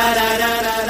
da da da da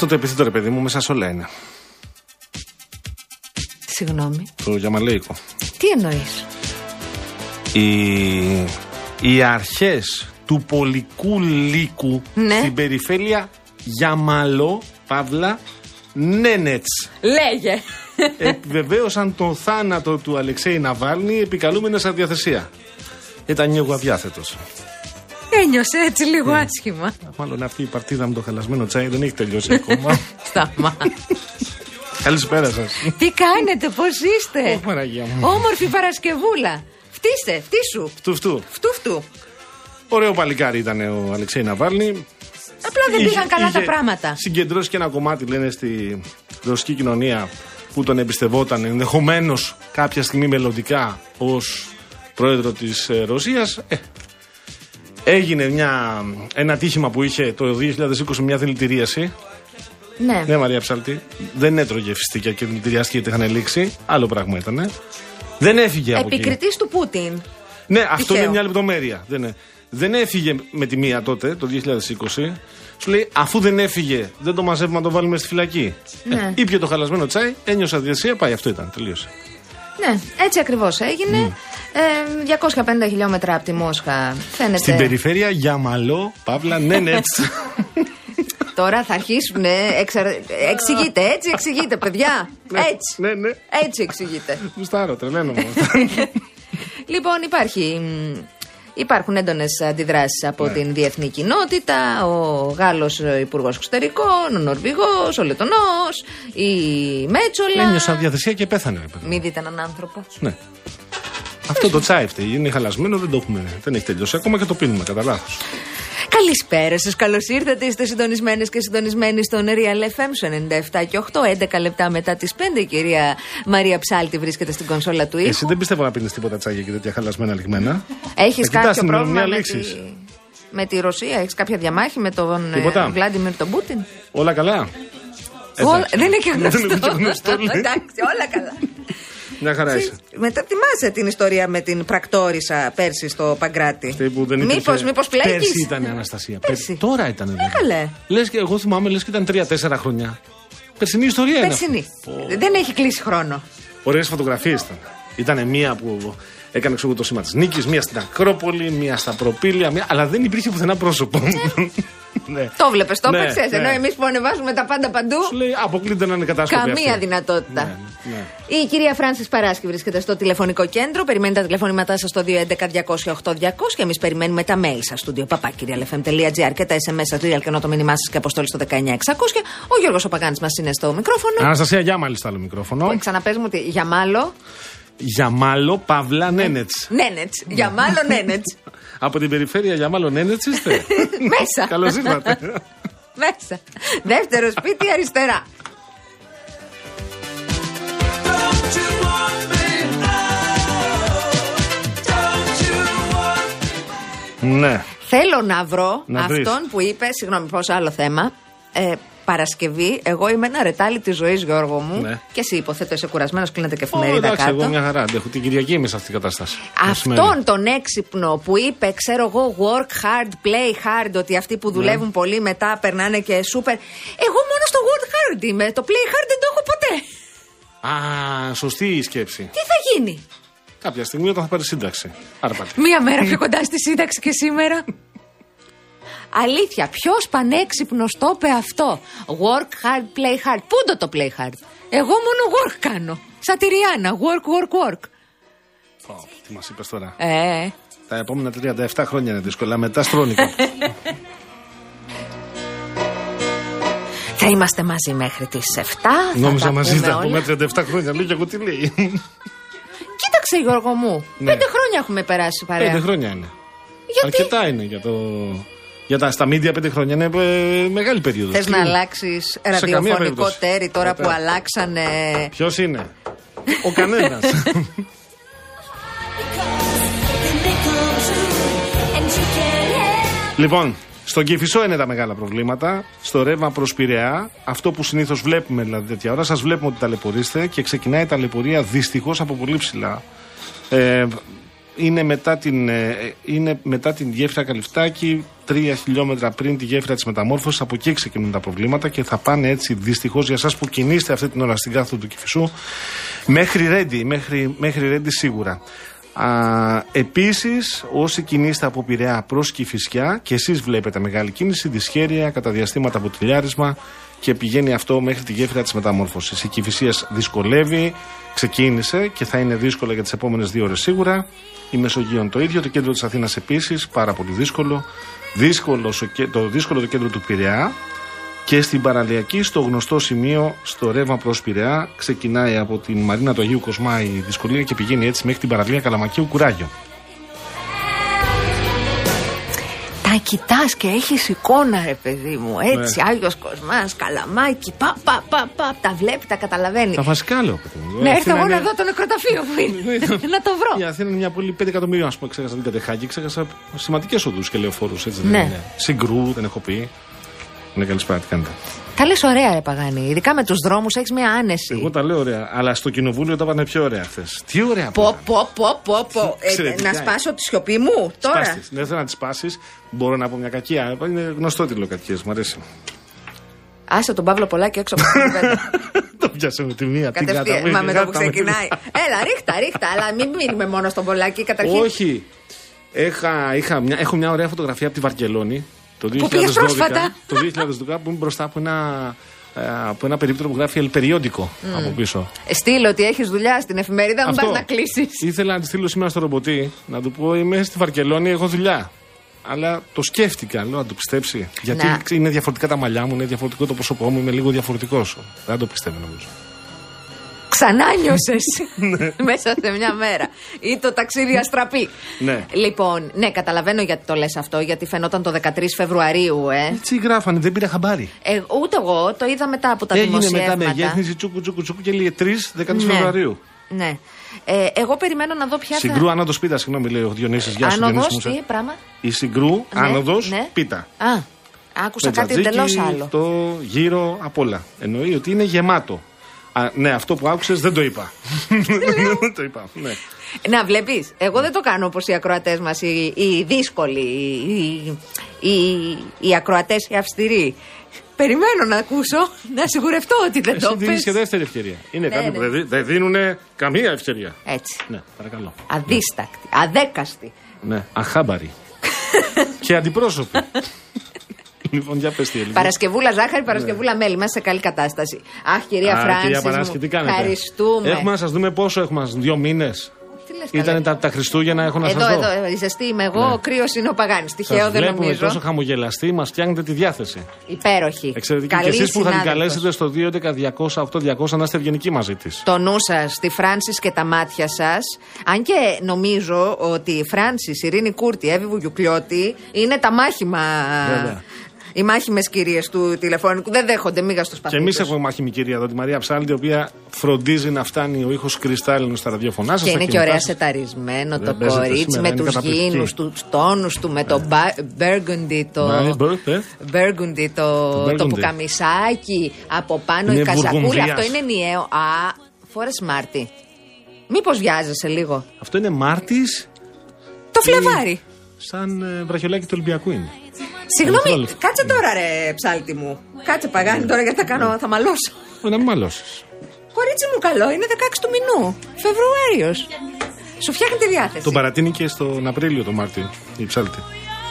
Αυτό το επιθέτω ρε παιδί μου μέσα σε όλα είναι. Συγγνώμη. Το γιαμαλέικο. Τι εννοείς; Οι, οι αρχές του πολικού λύκου Ναι. στην περιφέρεια Γιαμαλό, Παύλα, Νένετς. Λέγε. επιβεβαίωσαν τον θάνατο του Αλεξέη Ναβάλνη επικαλούμενος αδιαθεσία. Ήταν εγώ αδιάθετος. Ένιωσε έτσι λίγο Ναι. άσχημα. Μάλλον αυτή η παρτίδα με το χαλασμένο τσάι δεν έχει τελειώσει ακόμα. Σταμά. Καλησπέρα σας. Τι κάνετε, πώς είστε; Ω, Παναγία μου. Όμορφη Παρασκευούλα. Φτύστε, φτύσου. Φτου φτου. Φτού φτού. Ωραίο παλικάρι ήταν ο Αλεξέη Ναβάλνη. Απλά δεν Είχε- πήγαν καλά τα είχε πράγματα. Συγκεντρώσει και ένα κομμάτι, λένε, στη ρωσική κοινωνία που τον εμπιστευόταν ενδεχομένως κάποια στιγμή μελλοντικά ως πρόεδρο της Ρωσίας. Ε, έγινε μια, ένα τύχημα που είχε το 2020 μια δηλητηρίαση. Ναι. Ναι, Μαρία Ψάλτη. Δεν έτρωγε φιστίκια και δηλητηριάστηκε γιατί είχαν λήξει. Άλλο πράγμα ήταν. Δεν έφυγε από εκεί. Επικριτής του Πούτιν. Ναι, αυτό Τυχαίο. είναι μια λεπτομέρεια. Δεν, είναι. δεν έφυγε με τη μία τότε, το 2020. Σου λέει, αφού δεν έφυγε, δεν το μαζεύουμε να το βάλουμε στη φυλακή. Ναι. Ε, ήπια το χαλασμένο τσάι, ένιωσε αδιασία, πάει. Αυτό ήταν, τελείωσε. Ναι, έτσι ακριβώς έγινε. Ε, 250 χιλιόμετρα από τη Μόσχα φαίνεται. Στην περιφέρεια Γιαμαλό, Παύλα, ναι, ναι, έτσι. Τώρα θα αρχίσουν. Εξαρ... Εξηγείτε, έτσι εξηγείτε, παιδιά. Έτσι. ναι, ναι. Έτσι εξηγείτε. Γουστάρω, τρελαίνομαι. Λοιπόν, υπάρχει. μ, Υπάρχουν έντονες αντιδράσεις από Ναι. την διεθνή κοινότητα. Ο Γάλλος Υπουργός Εξωτερικών, ο Νορβηγός, ο Λετωνός, η Μέτσολα. Ένιωσε αδιαθεσία και πέθανε, ρε παιδί. Μην δείτε έναν άνθρωπο. Ναι. Αυτό το τσάι φταίει. Είναι χαλασμένο, δεν το έχουμε. Δεν έχει τελειώσει ακόμα και το πίνουμε κατά λάθος. Καλησπέρα σας. Καλώς ήρθατε. Είστε συντονισμένες και συντονισμένοι στον Real FM σου 97 και 8. 11 λεπτά μετά τις 5. Η κυρία Μαρία Ψάλτη βρίσκεται στην κονσόλα του ήχου. Εσύ δεν πιστεύω να πίνεις τίποτα τσάγια και τέτοια χαλασμένα λιγμένα. Έχεις Ε, κοιτάς κάποιο την πρόβλημα ημερομηνία με τη, λήξης. με τη Ρωσία, έχεις κάποια διαμάχη με τον ε, Τίποτα. Βλάντιμιρ τον Πούτιν; Όλα καλά. Όλα- Εντάξει. δεν είναι και γνωστό. Δεν είναι και γνωστό, λέει. Εντάξει, όλα καλά. Μια χαρά είσαι. Μετά θυμάσαι την ιστορία με την πρακτόρισα πέρσι στο Παγκράτη; Αυτή που δεν Μήπως, υπήρχε- μήπως Πέρσι πλέκεις; ήταν η Αναστασία. Πέρσι. Πέρσι. Τώρα ήταν. δηλαδή. καλέ. Λες και εγώ θυμάμαι, λες και ήταν 3-4 χρόνια. Περσινή ιστορία είναι. Περσινή. Δεν έχει κλείσει χρόνο. Ωραίες φωτογραφίες ήταν. Ήταν μία που έκανε ξέρω, το σήμα της νίκης, μία στην Ακρόπολη, μία στα προπήλαια, μία... αλλά δεν υπήρχε πουθενά πρόσωπο. Ναι. Το βλέπεις, το Ναι, έπαιξες. ναι. Ενώ εμείς που ανεβάζουμε τα πάντα παντού. Σου λέει αποκλείται να είναι κατάσταση. Καμία αυτή. δυνατότητα. Ναι, ναι. Η κυρία Φράνσης Παράσκη βρίσκεται στο τηλεφωνικό κέντρο. Περιμένει τα τηλεφωνήματά σας στο 211-208-200 και εμείς περιμένουμε τα mail σας στο papakirialfm.gr και τα SMS σας, real και ενώ το μήνυμά σας και αποστόλη στο 19600. Ο Γιώργος Οπαγκάνη μας είναι στο μικρόφωνο. Αναστασία Γιάμαλη στο άλλο μικρόφωνο. Ξαναπες μου ότι για μάλλον. Γιαμάλο Παύλα Νένετς. Νένετς. Για μάλλον Νένετς. Από την περιφέρεια Γιαμάλο Νένετ είστε. Μέσα. Καλώς ήρθατε. Μέσα. Δεύτερο σπίτι αριστερά. Don't you want me now? Don't you want ναι. Θέλω να βρω Να βρεις. αυτόν που είπε, συγγνώμη, πώς άλλο θέμα. Ε, Παρασκευή, εγώ είμαι ένα ρετάλι της ζωής, Γιώργο μου. Ναι. Και εσύ υποθέτω είσαι κουρασμένος, κλείνετε και Ω, εφημερίδα εντάξει, κάτω. εγώ μια χαρά αντέχω. Την Κυριακή είμαι σε αυτή την κατάσταση. Μεσημέρι. Αυτόν τον έξυπνο που είπε, ξέρω εγώ, work hard, play hard, ότι αυτοί Ναι. που δουλεύουν πολύ μετά περνάνε και super. Εγώ μόνο στο work hard είμαι. Το play hard δεν το έχω ποτέ. Α, σωστή η σκέψη. Τι θα γίνει; Κάποια στιγμή όταν θα πάρει σύνταξη. Άρα πάτε. Μία μέρα πιο κοντά στη σύνταξη και σήμερα. Αλήθεια, ποιος πανέξυπνος το είπε αυτό; Work hard, play hard. Πού το το play hard; Εγώ μόνο work κάνω. Σατυριάνα. Work, work, work. Ω, Τι μας είπες τώρα; Ε, Τα επόμενα 37 χρόνια είναι δύσκολα. Μετά στρώνικα. θα είμαστε μαζί μέχρι τις 7. Νόμιζα θα μαζί τα τα πούμε πούμε όλα. 37 χρόνια. Λέω και εγώ τι λέει. Κοίταξε, Γιώργο μου. Ναι. Πέντε χρόνια έχουμε περάσει παρέα. 5 χρόνια είναι. Γιατί; Αρκετά είναι για το. Για τα, στα μίντια 5 χρόνια είναι ε, μεγάλη περίοδος. θες να αλλάξεις ραδιοφωνικό περίπτωση. τέρι τώρα που Ποτέ. αλλάξανε; Ποιος είναι; Ο κανένας. λοιπόν, στον Κηφισό είναι τα μεγάλα προβλήματα. Στο ρεύμα προς Πειραιά, αυτό που συνήθως βλέπουμε δηλαδή τέτοια ώρα, σας βλέπουμε ότι ταλαιπωρείστε και ξεκινάει η ταλαιπωρία δυστυχώς από πολύ ψηλά. Ε, είναι μετά την, ε, είναι μετά την γέφυρα Καλυφτάκη, τρία χιλιόμετρα πριν τη γέφυρα της μεταμόρφωσης. Από εκεί ξεκινούν τα προβλήματα και θα πάνε έτσι δυστυχώς για εσάς που κινείστε αυτή την ώρα στην κάθοδο του Κηφισού μέχρι Ρέντι, μέχρι, μέχρι Ρέντι σίγουρα. Α, επίσης, όσοι κινείστε από Πειραιά προς Κηφισιά και εσείς βλέπετε μεγάλη κίνηση, δυσχέρεια, κατά διαστήματα βοτιλιάρισμα και πηγαίνει αυτό μέχρι τη γέφυρα της μεταμόρφωσης. Η Κηφισίας δυσκολεύει, ξεκίνησε και θα είναι δύσκολο για τις επόμενες δύο ώρες σίγουρα. Η Μεσογείων το ίδιο, το κέντρο της Αθήνας επίσης, πάρα πολύ δύσκολο. Δύσκολο, στο κέ- το δύσκολο το κέντρο του Πειραιά, και στην παραλιακή, στο γνωστό σημείο, στο ρεύμα προς Πειραιά, ξεκινάει από την Μαρίνα του Αγίου Κοσμά η δυσκολία και πηγαίνει έτσι μέχρι την παραλία Καλαμακίου Κουράγιο. Τα κοιτάς και έχεις εικόνα, ρε παιδί μου. Έτσι, Ναι. Άγιος Κοσμάς, καλαμάκι, πα, πα, πα, πα, τα βλέπει, τα καταλαβαίνει. Τα βασικά λέω, παιδί μου. Ναι, Η έρθω Αθήνα εγώ να είναι- δω το νεκροταφείο που είναι. να το Η βρω. Αθήνα είναι μια πόλη 5 εκατομμυρίων, ας πούμε. Ξέχασα την Κατεχάκη, ξέχασα σημαντικές οδούς και λεωφόρους. Έτσι δεν Ναι. είναι. Συγκρού, δεν έχω πει. Ναι, καλησπέρα, τι κάνετε; Τα λες ωραία, ρε Παγάνη. Ειδικά με τους δρόμους έχεις μια άνεση. Εγώ τα λέω ωραία, αλλά στο κοινοβούλιο τα πάνε πιο ωραία χθες. Τι ωραία Πω, πήγαν. πω, πω, πω, πω. Ε, Εξαιρετικά. να σπάσω τη σιωπή μου τώρα; Σπάστης. Δεν θέλω να τις σπάσεις. Μπορώ να πω μια κακία. Είναι γνωστό τι λέω κακίες, μου αρέσει. Άσε τον Παύλο Πολάκη έξω από την κουβέντα. Το πιάσε με τη μία. την Κατευθείαν. καταβήκε, Μα με το που γάτα με την- ξεκινάει. Έλα, ρίχτα, ρίχτα. Αλλά μην μείνουμε μόνο στον Πολάκη. Καταρχήν. Όχι. Έχα, είχα μια, έχω μια ωραία φωτογραφία από τη Βαρκελόνη. Το 2012, Που πήγες πρόσφατα. Το 2012 που είμαι μπροστά από ένα, ε, από ένα περίπτωμα που γράφει El Periódico από πίσω. Στείλω ότι έχεις δουλειά στην εφημερίδα, μην Αυτό. πας να κλείσεις. Ήθελα να τη στείλω σήμερα στο ρομποτή να του πω είμαι στη Βαρκελόνη, έχω δουλειά. Αλλά το σκέφτηκα, λέω να το πιστέψει. Γιατί Να. είναι διαφορετικά τα μαλλιά μου, είναι διαφορετικό το πρόσωπό μου, είμαι λίγο διαφορετικός. Δεν το πιστεύω νομίζω. Ξανά νιώσες μέσα σε μια μέρα. Ή το ταξίδι αστραπή. Ναι. Λοιπόν, ναι, καταλαβαίνω γιατί το λες αυτό, γιατί φαινόταν το 13 Φεβρουαρίου, ε. Έτσι γράφανε, δεν πήρα χαμπάρι. ε ούτε εγώ, το είδα μετά από τα Έγινε δημοσιεύματα. μετά μεγέθυνση τσούκου τσούκου τσούκου και έλεγε 3 10 Ναι. Φεβρουαρίου. Ναι. Ε, εγώ περιμένω να δω ποια Συγκρού άνοδος πίτα, συγγνώμη, λέει ο Διονύσης Γεια σου, Άνοδος, Διονύση μου. τι πράγμα. Η συγκρού Ναι, άνοδος ναι. πίτα. Α, άκουσα Με κάτι τζατζίκι, εντελώς άλλο. Το γύρω απ' όλα. Εννοεί ότι είναι γεμάτο. Α, ναι, αυτό που άκουσες δεν το είπα. Δεν το είπα. Ναι. Να βλέπεις. Εγώ δεν το κάνω όπως οι ακροατές μας, οι, οι δύσκολοι, οι, οι, οι ακροατές οι αυστηροί. Περιμένω να ακούσω, να σιγουρευτώ ότι δεν Εσύ το δίνει πες. και δεύτερη ευκαιρία. Είναι Ναι, κάποιοι ναι. που δεν δι- δεν δίνουν καμία ευκαιρία. Έτσι. Ναι, παρακαλώ. Αδίστακτη, αδέκαστη. Ναι, αχάμπαροι. και αντιπρόσωποι. Λοιπόν, για πες τι έλεγες. Παρασκευούλα ζάχαρη, Παρασκευούλα μέλι. Είμαστε σε καλή κατάσταση. Αχ, κυρία Ναι. Α, Φράνσης. κυρία Παράσκη, τι κάνετε; Ευχαριστούμε. Έχουμε να σας δούμε πόσο έχουμε, δύο μήνες. Τι λες, Ήταν καλέ. τα, τα Χριστούγεννα, έχω να Εδώ, σα δω. εδώ, ε, η ζεστή είμαι εγώ, Ναι. ο κρύος είναι ο Παγάνης. Τυχαίο Σας δεν βλέπουμε νομίζω. τόσο χαμογελαστοί, μας φτιάχνετε τη διάθεση. Υπέροχη. Εξαιρετική. Καλή και εσείς που θα την συνάδελφος. καλέσετε στο 211-200-8200 να είστε ευγενικοί μαζί της. το νου σας, τη Φράνσης και τα μάτια σας. Αν και νομίζω ότι η Φράνσης, η Ειρήνη Κούρτη, η Εύη Βουγιουκλιώτη είναι τα μάχημα. Βέβαια. Οι μάχημες κυρίες του τηλεφώνικου δεν δέχονται μίγα στο Και σπαθί. εμείς τους. έχουμε μάχημη κυρία εδώ, τη Μαρία Ψάλτη, η οποία φροντίζει να φτάνει ο ήχος κρυστάλλινο στα ραδιοφωνά σας. Και είναι και ωραία σεταρισμένο το Δεν παίζεται κορίτσι σήμερα, με είναι τους καταπληκτική. γήνου, τους τόνους του, με το Μπέργκοντι, το. Ναι, μπε- ε. Burgundy, το, το Burgundy. πουκαμισάκι από πάνω Είναι η καζακούλα. βουργουμβρίας. Αυτό είναι ενιαίο. Α, φόρε Μάρτι. Μήπως βιάζεσαι λίγο; Αυτό είναι Μάρτης, Το Φλεβάρι. σαν ε, βραχιολάκι του Ολυμπιακού είναι. Συγγνώμη, Δευτερόλεπτο. κάτσε τώρα ρε ψάλτη μου. Κάτσε παγάνι τώρα γιατί θα, κάνω, θα μαλώσω. Ε, Να μην μαλώσεις. Κορίτσι μου καλό, είναι 16 του μηνού. Φεβρουάριος. Σου φτιάχνει τη διάθεση. Τον παρατείνει και στον Απρίλιο το Μάρτι, η Ψάλτη.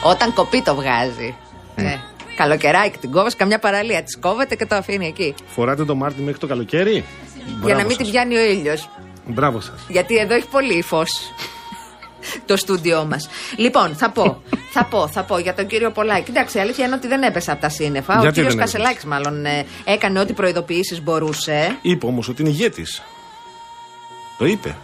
Όταν κοπεί το βγάζει. Ε, καλοκαιράκι την κόβεις, καμιά παραλία της κόβεται και το αφήνει εκεί. Φοράτε το Μάρτι μέχρι το καλοκαίρι; για Μπράβο να μην σας. την πιάνει ο ήλιος. Μπράβο σας. Γιατί εδώ έχει πολύ φω. Το στούντιό μας. Λοιπόν, θα πω, θα πω, θα πω για τον κύριο Πολάκη. Εντάξει, η αλήθεια είναι ότι δεν έπεσε από τα σύννεφα. ο Γιατί κύριος δεν έπεσε; Κασελάκης, μάλλον, ε, έκανε ό,τι προειδοποιήσεις μπορούσε. Είπε όμως ότι είναι ηγέτης. Το είπε.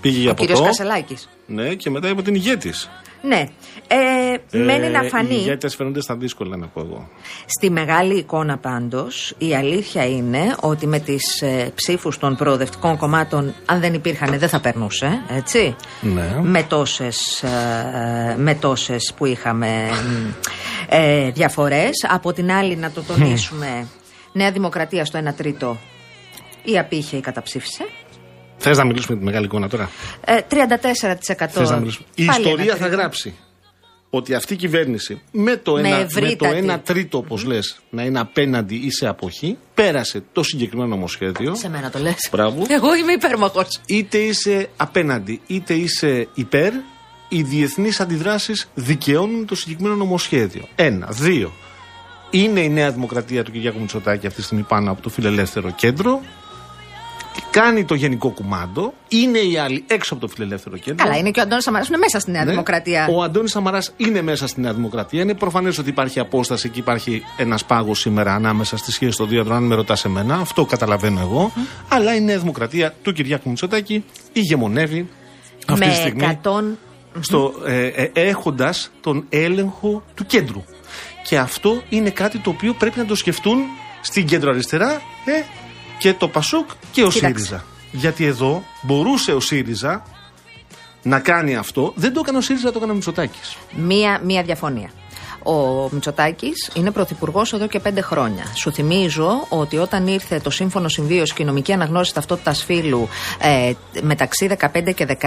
Πήγε για Ο κύριος ποτό. Κασελάκης. Ναι, και μετά είπε ότι είναι ηγέτης. Ναι. Ε, μένει να φανεί. Οι ηγέτες φαίνονται στα δύσκολα, να πω εγώ. Στη μεγάλη εικόνα πάντως η αλήθεια είναι ότι με τις ε, ψήφους των προοδευτικών κομμάτων αν δεν υπήρχαν δεν θα περνούσε, έτσι. Ναι. Με τόσες, ε, με τόσες που είχαμε ε, διαφορές. Από την άλλη να το τονίσουμε Νέα Δημοκρατία στο 1 τρίτο η απήχε η καταψήφισε. Θες να μιλήσουμε για τη μεγάλη εικόνα τώρα; Ε, 34% Θες να μιλήσουμε. Η πάλι ιστορία ένα θα τρίτο. γράψει ότι αυτή η κυβέρνηση με το, Με ένα, με το ευρύτατη. ένα τρίτο, όπως λες, να είναι απέναντι ή σε αποχή, πέρασε το συγκεκριμένο νομοσχέδιο. Σε μένα το λες. Μπράβο. Εγώ είμαι υπέρμαχος. Είτε είσαι απέναντι, είτε είσαι υπέρ, οι διεθνείς αντιδράσεις δικαιώνουν το συγκεκριμένο νομοσχέδιο. Ένα. Δύο. Είναι η Νέα Δημοκρατία του Κυριάκου Μητσοτάκη αυτή τη στιγμή πάνω από το φιλελεύθερο κέντρο. Κάνει το γενικό κουμάντο. Είναι οι άλλοι έξω από το φιλελεύθερο κέντρο. Καλά, είναι και ο Αντώνης Σαμαράς που είναι μέσα στη Νέα Ναι. Δημοκρατία. Ο Αντώνης Σαμαράς είναι μέσα στη Νέα Δημοκρατία. Είναι προφανές ότι υπάρχει απόσταση και υπάρχει ένας πάγος σήμερα ανάμεσα στη σχέση των δύο ανδρών, αν με ρωτάς εμένα. Αυτό καταλαβαίνω εγώ. Αλλά η Νέα Δημοκρατία του Κυριάκου Μητσοτάκη ηγεμονεύει αυτή με τη στιγμή 100 στο, ε, ε, έχοντας τον έλεγχο του κέντρου. Και αυτό είναι κάτι το οποίο πρέπει να το σκεφτούν στην κέντρο αριστερά ε, και το Πασούκ και ο Κοίταξε. ΣΥΡΙΖΑ. Γιατί εδώ μπορούσε ο ΣΥΡΙΖΑ να κάνει αυτό. Δεν το έκανε ο ΣΥΡΙΖΑ, το έκανε ο Μητσοτάκης. Μία, μία διαφωνία. Ο Μητσοτάκης είναι πρωθυπουργός εδώ και πέντε χρόνια. Σου θυμίζω ότι όταν ήρθε το Σύμφωνο Συμβίωσης και η νομική αναγνώριση ταυτότητας φύλου ε, μεταξύ 15 και 19,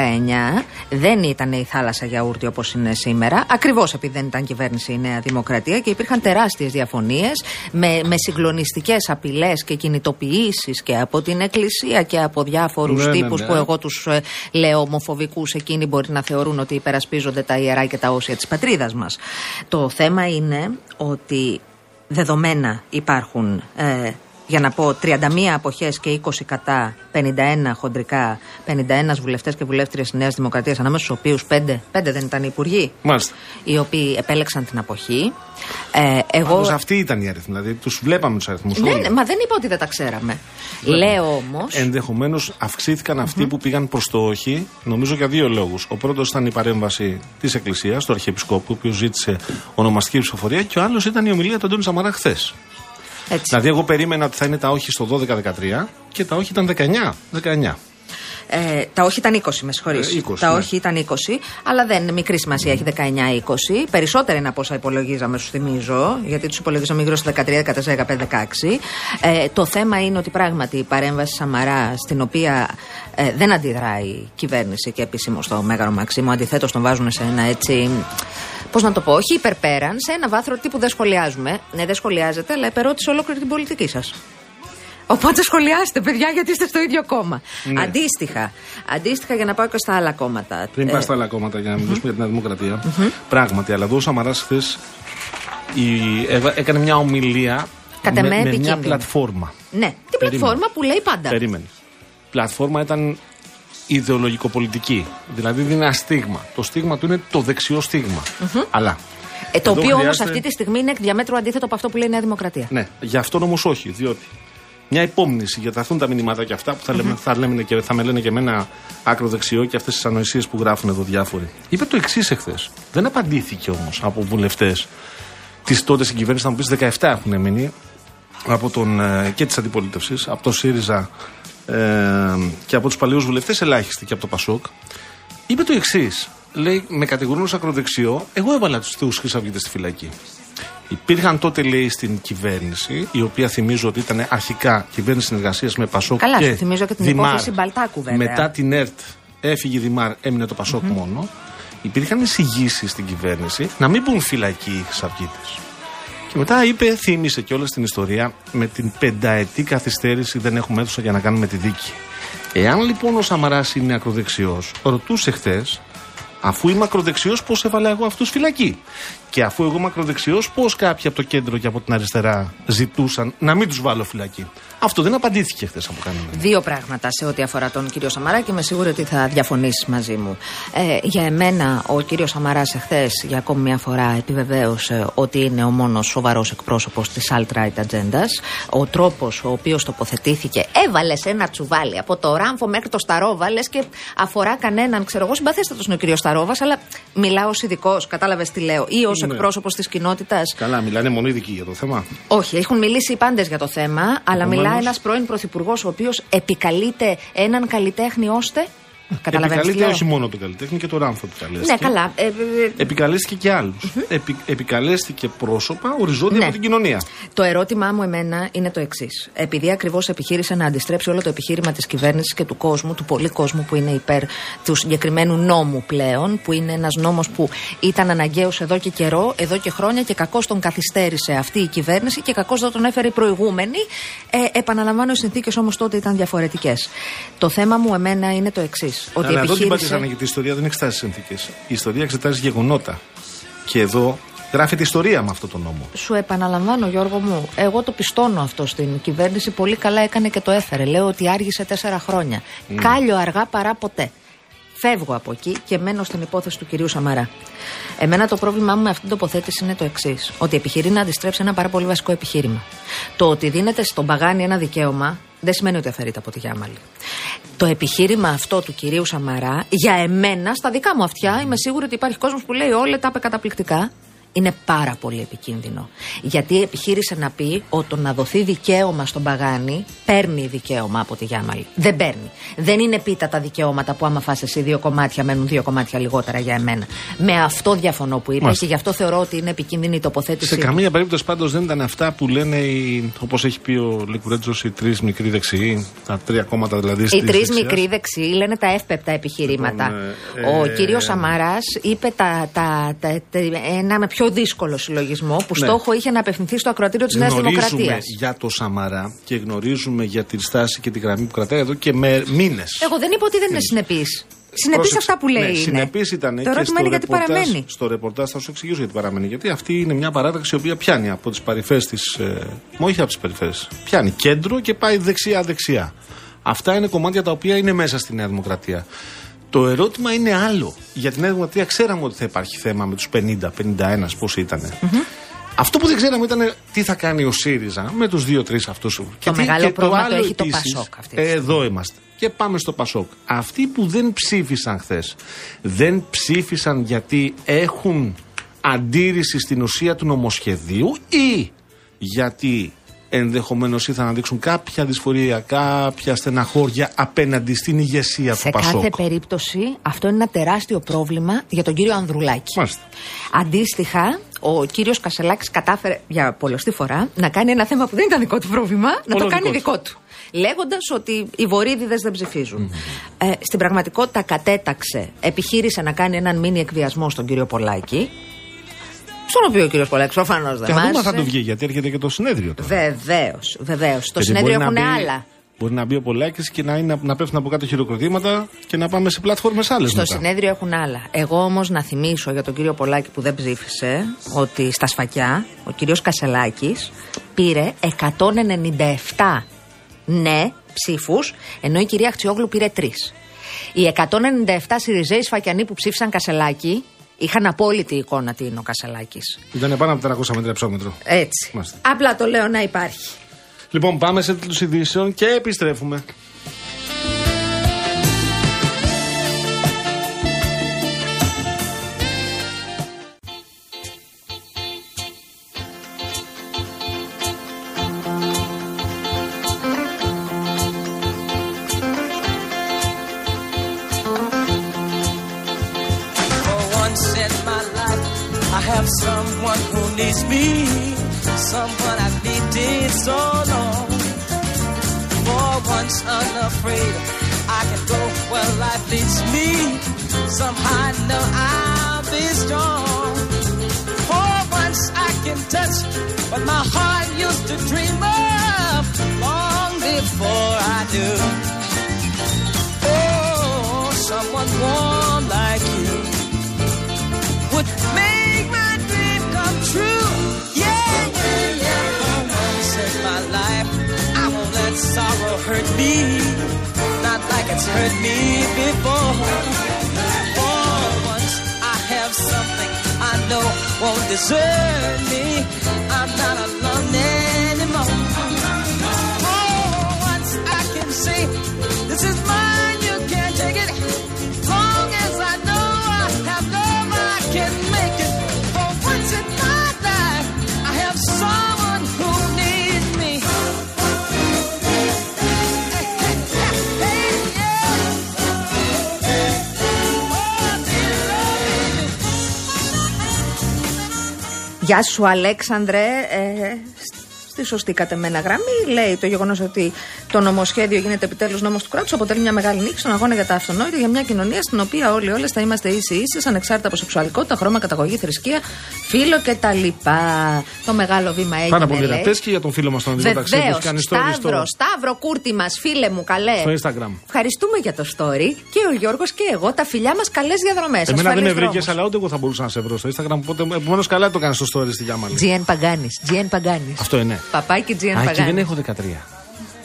δεν ήταν η θάλασσα γιαούρτι όπως είναι σήμερα. Ακριβώς επειδή δεν ήταν κυβέρνηση η Νέα Δημοκρατία και υπήρχαν τεράστιες διαφωνίες με, με συγκλονιστικές απειλές και κινητοποιήσεις και από την Εκκλησία και από διάφορους Ναι, ναι, τύπους ναι. που εγώ τους ε, λέω ομοφοβικούς, εκείνοι μπορεί να θεωρούν ότι υπερασπίζονται τα ιερά και τα όσια της πατρίδας μας. Το θέμα είναι ότι δεδομένα υπάρχουν ε, για να πω 31 αποχές και 20 κατά, 51 χοντρικά, 51 βουλευτές και βουλεύτριες της Νέας Δημοκρατίας, ανάμεσα στους οποίους 5, 5 δεν ήταν οι υπουργοί, Μάλιστα. οι οποίοι επέλεξαν την αποχή. Ε, εγώ. Πάντως αυτή ήταν η αριθμή. Δηλαδή τους βλέπαμε τους αριθμούς. Ναι, ναι, μα δεν είπα ότι δεν τα ξέραμε. Λέω όμω. Ενδεχομένως αυξήθηκαν αυτοί που πήγαν προς το όχι, νομίζω για δύο λόγους. Ο πρώτος ήταν η παρέμβαση της Εκκλησίας, του Αρχιεπισκόπου, ο οποίος ζήτησε ονομαστική ψηφοφορία, και ο άλλος ήταν η ομιλία του Αντώνη Σαμαρά χθες. Έτσι. Δηλαδή, εγώ περίμενα ότι θα είναι τα όχι στο 12-13 και τα όχι ήταν 19. 19. Ε, τα όχι ήταν 20, με συγχωρείς. Ε, 20, τα ναι. όχι ήταν 20, αλλά δεν είναι μικρή σημασία, έχει 19-20. Περισσότερα είναι από όσα υπολογίζαμε, σου θυμίζω, γιατί τους υπολογίζαμε γύρω στα 13, 14, 15, 16. Ε, το θέμα είναι ότι πράγματι η παρέμβαση Σαμαρά, στην οποία ε, δεν αντιδράει η κυβέρνηση και επίσημο στο Μέγαρο Μαξίμου, αντιθέτως τον βάζουν σε ένα έτσι. Πώς να το πω, όχι υπερπέραν, σε ένα βάθρο τύπου δεν σχολιάζουμε. Ναι, δεν σχολιάζεται, αλλά επερώτησε ολόκληρη την πολιτική σας. Οπότε σχολιάστε, παιδιά, γιατί είστε στο ίδιο κόμμα. Ναι. Αντίστοιχα, αντίστοιχα για να πάω και στα άλλα κόμματα. Πριν Ε, πα στα άλλα κόμματα για να μιλήσουμε για την Νέα Δημοκρατία. Πράγματι, αλλά εδώ ο Σαμαρά χθες έκανε μια ομιλία Κατά με με, με μια επικίνδυνη. πλατφόρμα. Ναι, την Περίμενε. πλατφόρμα που λέει πάντα. Περίμενε. Πλατφόρμα ήταν ιδεολογικοπολιτική. Δηλαδή δίνει ένα στίγμα. Το στίγμα του είναι το δεξιό στίγμα. Αλλά. Ε, το εδώ οποίο όμως χρειάζεται- αυτή τη στιγμή είναι εκ διαμέτρου αντίθετο από αυτό που λέει η Νέα Δημοκρατία. Ναι, γι' αυτόν όμως όχι. Διότι μια υπόμνηση για θα έρθουν τα μηνύματα και αυτά που θα, λέμε, θα, λέμε και, θα με λένε και εμένα άκρο δεξιό και αυτές τις ανοησίες που γράφουν εδώ διάφοροι. Είπε το εξής εχθές. Δεν απαντήθηκε όμως από βουλευτές της τότε συγκυβέρνηση, θα μου πεις 17 έχουν μείνει από τον, ε, και της αντιπολίτευσης, από τον ΣΥΡΙΖΑ ε, και από τους παλιού βουλευτές, ελάχιστοι και από το ΠΑΣΟΚ. Είπε το εξής. Λέει, με κατηγορούν ως ακροδεξιό, εγώ έβαλα τους θεούς Χρυσαυγίτε στη φυλακή. Υπήρχαν τότε, λέει, στην κυβέρνηση, η οποία θυμίζω ότι ήταν αρχικά κυβέρνηση συνεργασίας με Πασόκ Καλά, και σου θυμίζω και την Δημάρ. υπόθεση Μπαλτάκου, βέβαια. Μετά την ΕΡΤ έφυγε η Δημάρ, έμεινε το πασοκ μόνο. Υπήρχαν εισηγήσεις στην κυβέρνηση να μην μπουν φυλακοί οι Χρυσαυγίτε. Και μετά είπε, θύμισε κιόλας την ιστορία, με την πενταετή καθυστέρηση δεν έχουμε αίθουσα για να κάνουμε τη δίκη. Εάν λοιπόν ο Σαμαράς είναι ακροδεξιός, ρωτούσε χθες, αφού είμαι ακροδεξιός, πώς έβαλα εγώ αυτούς φυλακή; Και αφού εγώ είμαι ακροδεξιός, πώς κάποιοι από το κέντρο και από την αριστερά ζητούσαν να μην τους βάλω φυλακή; Αυτό δεν απαντήθηκε χθες από κανέναν. Δύο πράγματα σε ό,τι αφορά τον κύριο Σαμαρά και είμαι σίγουρη ότι θα διαφωνήσει μαζί μου. Ε, για εμένα, ο κύριος Σαμαράς εχθές για ακόμη μια φορά επιβεβαίωσε ότι είναι ο μόνος σοβαρός εκπρόσωπος της alt-right ατζέντα. Ο τρόπος ο οποίος τοποθετήθηκε, έβαλες σε ένα τσουβάλι από το ράμφο μέχρι το Σταρόβα, λε και αφορά κανέναν, ξέρω εγώ, συμπαθέστατος είναι ο κύριος Σταρόβας, αλλά μιλάω ως ειδικός, κατάλαβες τι λέω, ή ως Ναι. εκπρόσωπος της κοινότητας. Καλά, μιλάνε μόνο ειδικοί για το θέμα. Όχι, έχουν μιλήσει οι πάντες για το θέμα, αλλά Επομένως- μιλά ένας πρώην πρωθυπουργός ο οποίος επικαλείται έναν καλλιτέχνη ώστε. Καταλαβαίνεις τι Επικαλείται λέω. όχι μόνο τον καλλιτέχνη και τον Ράμφο επικαλέστηκε. Ναι, καλά. Ε, ε, ε, Επικαλέστηκε και άλλους. Επι, επικαλέστηκε πρόσωπα οριζόντια Ναι. από την κοινωνία. Το ερώτημά μου εμένα είναι το εξής. Επειδή ακριβώς επιχείρησε να αντιστρέψει όλο το επιχείρημα της κυβέρνησης και του κόσμου, του πολλή κόσμου που είναι υπέρ του συγκεκριμένου νόμου πλέον, που είναι ένας νόμος που ήταν αναγκαίος εδώ και καιρό, εδώ και χρόνια και κακώς τον καθυστέρησε αυτή η κυβέρνηση και κακώς δεν τον έφερε η προηγούμενη. Ε, επαναλαμβάνω, οι συνθήκες όμως τότε ήταν διαφορετικές. Το θέμα μου εμένα είναι το εξής. Ότι Αλλά εδώ την επιχείρησε. πατήσανε γιατί η ιστορία δεν εξετάζει συνθήκες. Η ιστορία εξετάζει γεγονότα. Και εδώ γράφεται ιστορία με αυτό το νόμο. Σου επαναλαμβάνω, Γιώργο μου, εγώ το πιστώνω αυτό στην κυβέρνηση. Πολύ καλά έκανε και το έφερε. Λέω ότι άργησε τέσσερα χρόνια. Κάλιο αργά παρά ποτέ. Φεύγω από εκεί και μένω στην υπόθεση του κυρίου Σαμαρά. Εμένα το πρόβλημά μου με αυτήν την τοποθέτηση είναι το εξής: Ότι επιχειρεί να αντιστρέψει ένα πάρα πολύ βασικό επιχείρημα. Το ότι δίνεται στον Παγάνη ένα δικαίωμα δεν σημαίνει ότι αφαιρείται από τη Γιάμαλη. Το επιχείρημα αυτό του κυρίου Σαμαρά, για εμένα, στα δικά μου αυτιά, είμαι σίγουρη ότι υπάρχει κόσμος που λέει όλα τα είπε καταπληκτικά. Είναι πάρα πολύ επικίνδυνο. Γιατί επιχείρησε να πει ότι το να δοθεί δικαίωμα στον Παγάνη παίρνει δικαίωμα από τη Γιάμαλη. Δεν παίρνει. Δεν είναι πίτα τα δικαιώματα που άμα φας εσύ δύο κομμάτια μένουν δύο κομμάτια λιγότερα για εμένα. Με αυτό διαφωνώ που είπες Μάλιστα. και γι' αυτό θεωρώ ότι είναι επικίνδυνη η τοποθέτηση. Σε καμία περίπτωση πάντως δεν ήταν αυτά που λένε, όπως έχει πει ο Λικουρέτζος, οι τρεις μικροί δεξιοί, τα τρία κόμματα δηλαδή. Οι της τρεις δεξιάς. μικροί δεξιοί λένε τα εύπεπτα επιχειρήματα. Λοιπόν, ε, Ο ε, κύριος Σαμαράς είπε τα, τα, τα, τα- ένα με πιο δύσκολο συλλογισμό που Ναι. στόχο είχε να απευθυνθεί στο ακροατήριο της Νέας Γνωρίζουμε Δημοκρατίας. για το Σαμαρά και γνωρίζουμε για τη στάση και τη γραμμή που κρατάει εδώ και με μήνες. Εγώ δεν είπα ότι δεν είναι συνεπής. Συνεπής πρόσεξε. αυτά που λέει Ναι, είναι. συνεπής ήταν Το και ερώτημα στο είναι γιατί ρεπορτάζ- παραμένει. Στο ρεπορτάζ θα σου εξηγήσω γιατί παραμένει. Γιατί αυτή είναι μια παράταξη η οποία πιάνει από τις παρυφές της. Ε, μα όχι από τις παρυφέ. Πιάνει κέντρο και πάει δεξιά-δεξιά. Αυτά είναι κομμάτια τα οποία είναι μέσα στη Νέα Δημοκρατία. Το ερώτημα είναι άλλο. Για τη Νέα Δημοκρατία ξέραμε ότι θα υπάρχει θέμα με τους 50-51 πόσοι ήταν. Αυτό που δεν ξέραμε ήταν τι θα κάνει ο ΣΥΡΙΖΑ με τους δύο-τρει αυτούς. Το μεγάλο πρόβλημα το έχει το Πασόκ αυτή τη στιγμή. Εδώ είμαστε. Και πάμε στο Πασόκ. Αυτοί που δεν ψήφισαν χθες, δεν ψήφισαν γιατί έχουν αντίρρηση στην ουσία του νομοσχεδίου ή γιατί ενδεχομένως ήθελαν να δείξουν κάποια δυσφορία, κάποια στεναχώρια απέναντι στην ηγεσία Σε του Πασόκ. κάθε περίπτωση αυτό είναι ένα τεράστιο πρόβλημα για τον κύριο Ανδρουλάκη. Μάλιστα. Αντίστοιχα, ο κύριος Κασελάκης κατάφερε για πολλωστή φορά να κάνει ένα θέμα που δεν ήταν δικό του πρόβλημα, να το Όλο κάνει δικό δικό του. Λέγοντας ότι οι βορύδιδε δεν ψηφίζουν. Ε, στην πραγματικότητα κατέταξε, επιχείρησε να κάνει έναν μήνυ εκβιασμό στον κύριο Πολάκη. Στον οποίο ο κύριος Πολάκη προφανώς δεν Και να δούμε αν μ' θα άρεσε. του βγει, γιατί έρχεται και το συνέδριο τώρα. Βεβαίως, βεβαίως. Στο Γιατί συνέδριο μπορεί να έχουν μπει- άλλα. Μπορεί να μπει ο Πολάκης και να, είναι, να πέφτουν από κάτω χειροκροτήματα και να πάμε σε πλατφόρμες άλλες Στο συνέδριο έχουν άλλα. Εγώ όμως να θυμίσω για τον κύριο Πολάκη που δεν ψήφισε ότι στα σφακιά ο κύριος Κασελάκης πήρε 197 ναι ψήφους, ενώ η κυρία Χτσιόγλου πήρε 3. Οι 197 Σιριζέοι σφακιανοί που ψήφισαν Κασελάκη είχαν απόλυτη εικόνα τι είναι ο Κασελάκη. Ήταν πάνω από 400 μέτρα ψώμετρο. Έτσι. Μάλιστα. Απλά το λέω να υπάρχει. Λοιπόν, πάμε σε τίτλους ειδήσεων και επιστρέφουμε. Touch what my heart used to dream of long before I do. Oh, someone warm like you would make my dream come true. Yeah, yeah, yeah. For once my life, I won't let sorrow hurt me, not like it's hurt me before. Know won't desert me. I'm not alone Γεια σου, Αλέξανδρε. Ε, στη σωστή κατεμένα γραμμή. Λέει το γεγονός ότι το νομοσχέδιο γίνεται επιτέλους νόμος του κράτους αποτελεί μια μεγάλη νίκη στον αγώνα για τα αυτονόητα για μια κοινωνία στην οποία όλοι όλες θα είμαστε ίσοι ίσες, ανεξάρτητα από σεξουαλικότητα, χρώμα, καταγωγή, θρησκεία, φίλο κτλ. Το μεγάλο βήμα έγινε. Πάρα πολύ λέει. ωραία. Πες και για τον φίλο μας τον Αντζή Ταξί που Βεβαίως. έχει κάνει story στο, Σταύρο, Σταύρο κούρτι μας, φίλε μου, καλέ. στο Instagram. Ευχαριστούμε για το story και ο Γιώργος και εγώ. Τα φιλιά μας, καλές διαδρομές. Εμένα δεν με βρήκε, αλλά ούτε εγώ θα μπορούσα να σε βρω στο Instagram. Οπότε επομένως καλά το κάνεις στο story στη Γιάμαλη. GN Παγκάνη. GN Παγκάνη. Αυτό είναι. Παπάκι GN Α, εκεί Παγκάνη. δεν έχω 13.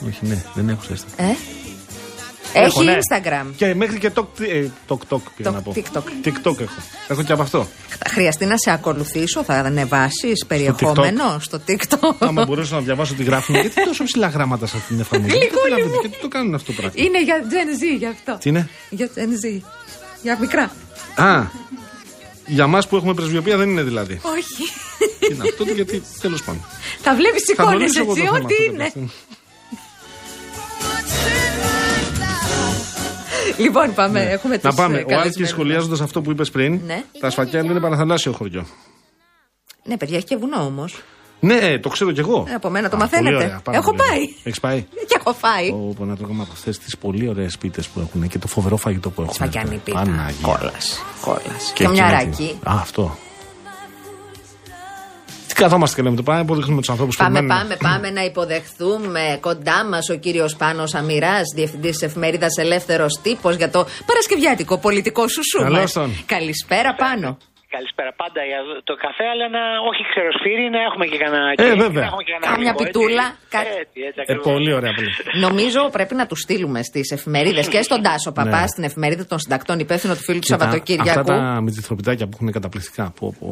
Όχι, ναι, δεν έχω στο Instagram. Ε; Έχω, Έχει ναι. Instagram. Και μέχρι και TikTok, ε, TikTok πήγα Το να πω. TikTok. TikTok έχω. Έχω και από αυτό. Θα χρειαστεί να σε ακολουθήσω, θα ανεβάσεις περιεχόμενο στο TikTok. Άμα μπορούσα να διαβάσω τι γράφουν. γιατί τόσο ψηλά γράμματα σε αυτή την εφαρμογή. Γλυκούλη Δεν καταλαβαίνω, μου. Γιατί το κάνουν αυτό το πράγμα. Είναι για Gen Z γι' αυτό. Τι είναι; Για Gen Z. Για μικρά. Α, για μας που έχουμε πρεσβειοποία δεν είναι δηλαδή. Όχι. Τι είναι αυτό, γιατί τέλος πάντων. Θα βλέπεις Θα εικόνες γνωρίσω εγώ έτσι, το θέμα ό,τι αυτό είναι. καταρχήν. Λοιπόν, πάμε. Έχουμε τους Να πάμε. ε, Ο καλεσμένους Άλκη σχολιάζοντας αυτό που είπες πριν. Ναι. Τα σφακιά είναι παραθαλάσσιο χωριό. Ναι, παιδιά, έχει και βουνό όμως. Ναι, το ξέρω κι εγώ. Ε, από μένα το Α, μαθαίνετε. πολύ ωραία, πάρα Έχω πολύ ωραία. πάει. Έχεις πάει; Και έχω φάει. Όπου να τρώγαμε από αυτές τις πολύ ωραίες πίτες που έχουν και το φοβερό φαγητό που έχουν. Σφακιανή πίτα. Παναγία. Κόλαση. Κόλαση. Και Και μια εκεί με ράκι. τη- Α, αυτό. καθόμαστε και λέμε το πάμε να υποδεχθούμε τους ανθρώπους που Πάμε, περιμένουν. πάμε, πάμε να υποδεχθούμε κοντά μας ο κύριος Πάνος Αμυράς, διευθυντής της εφημερίδας Ελεύθερος Τύπος για το Παρασκευιάτικο πολιτικό σουσού. Καλώς μας. τον. Καλησπέρα, Πάνο. Καλησπέρα πάντα για το καφέ, αλλά να όχι ξεροσφύρι, να έχουμε και κανένα. Ε, και- βέβαια. να έχουμε και κανένα Κάμια λίγο, έτσι. πιτούλα, κάτι. Έτσι, έτσι, Ε, ακριβώς. πολύ ωραία. Πολύ. Νομίζω πρέπει να τους στείλουμε στις εφημερίδες και στον Τάσο Παπά, Ναι. στην εφημερίδα των συντακτών, υπεύθυνο του φίλου του Κοίτα, Αυτά Σαββατοκύριακου. τα μυθιστροπιτάκια που έχουν καταπληκτικά. Πω, πω.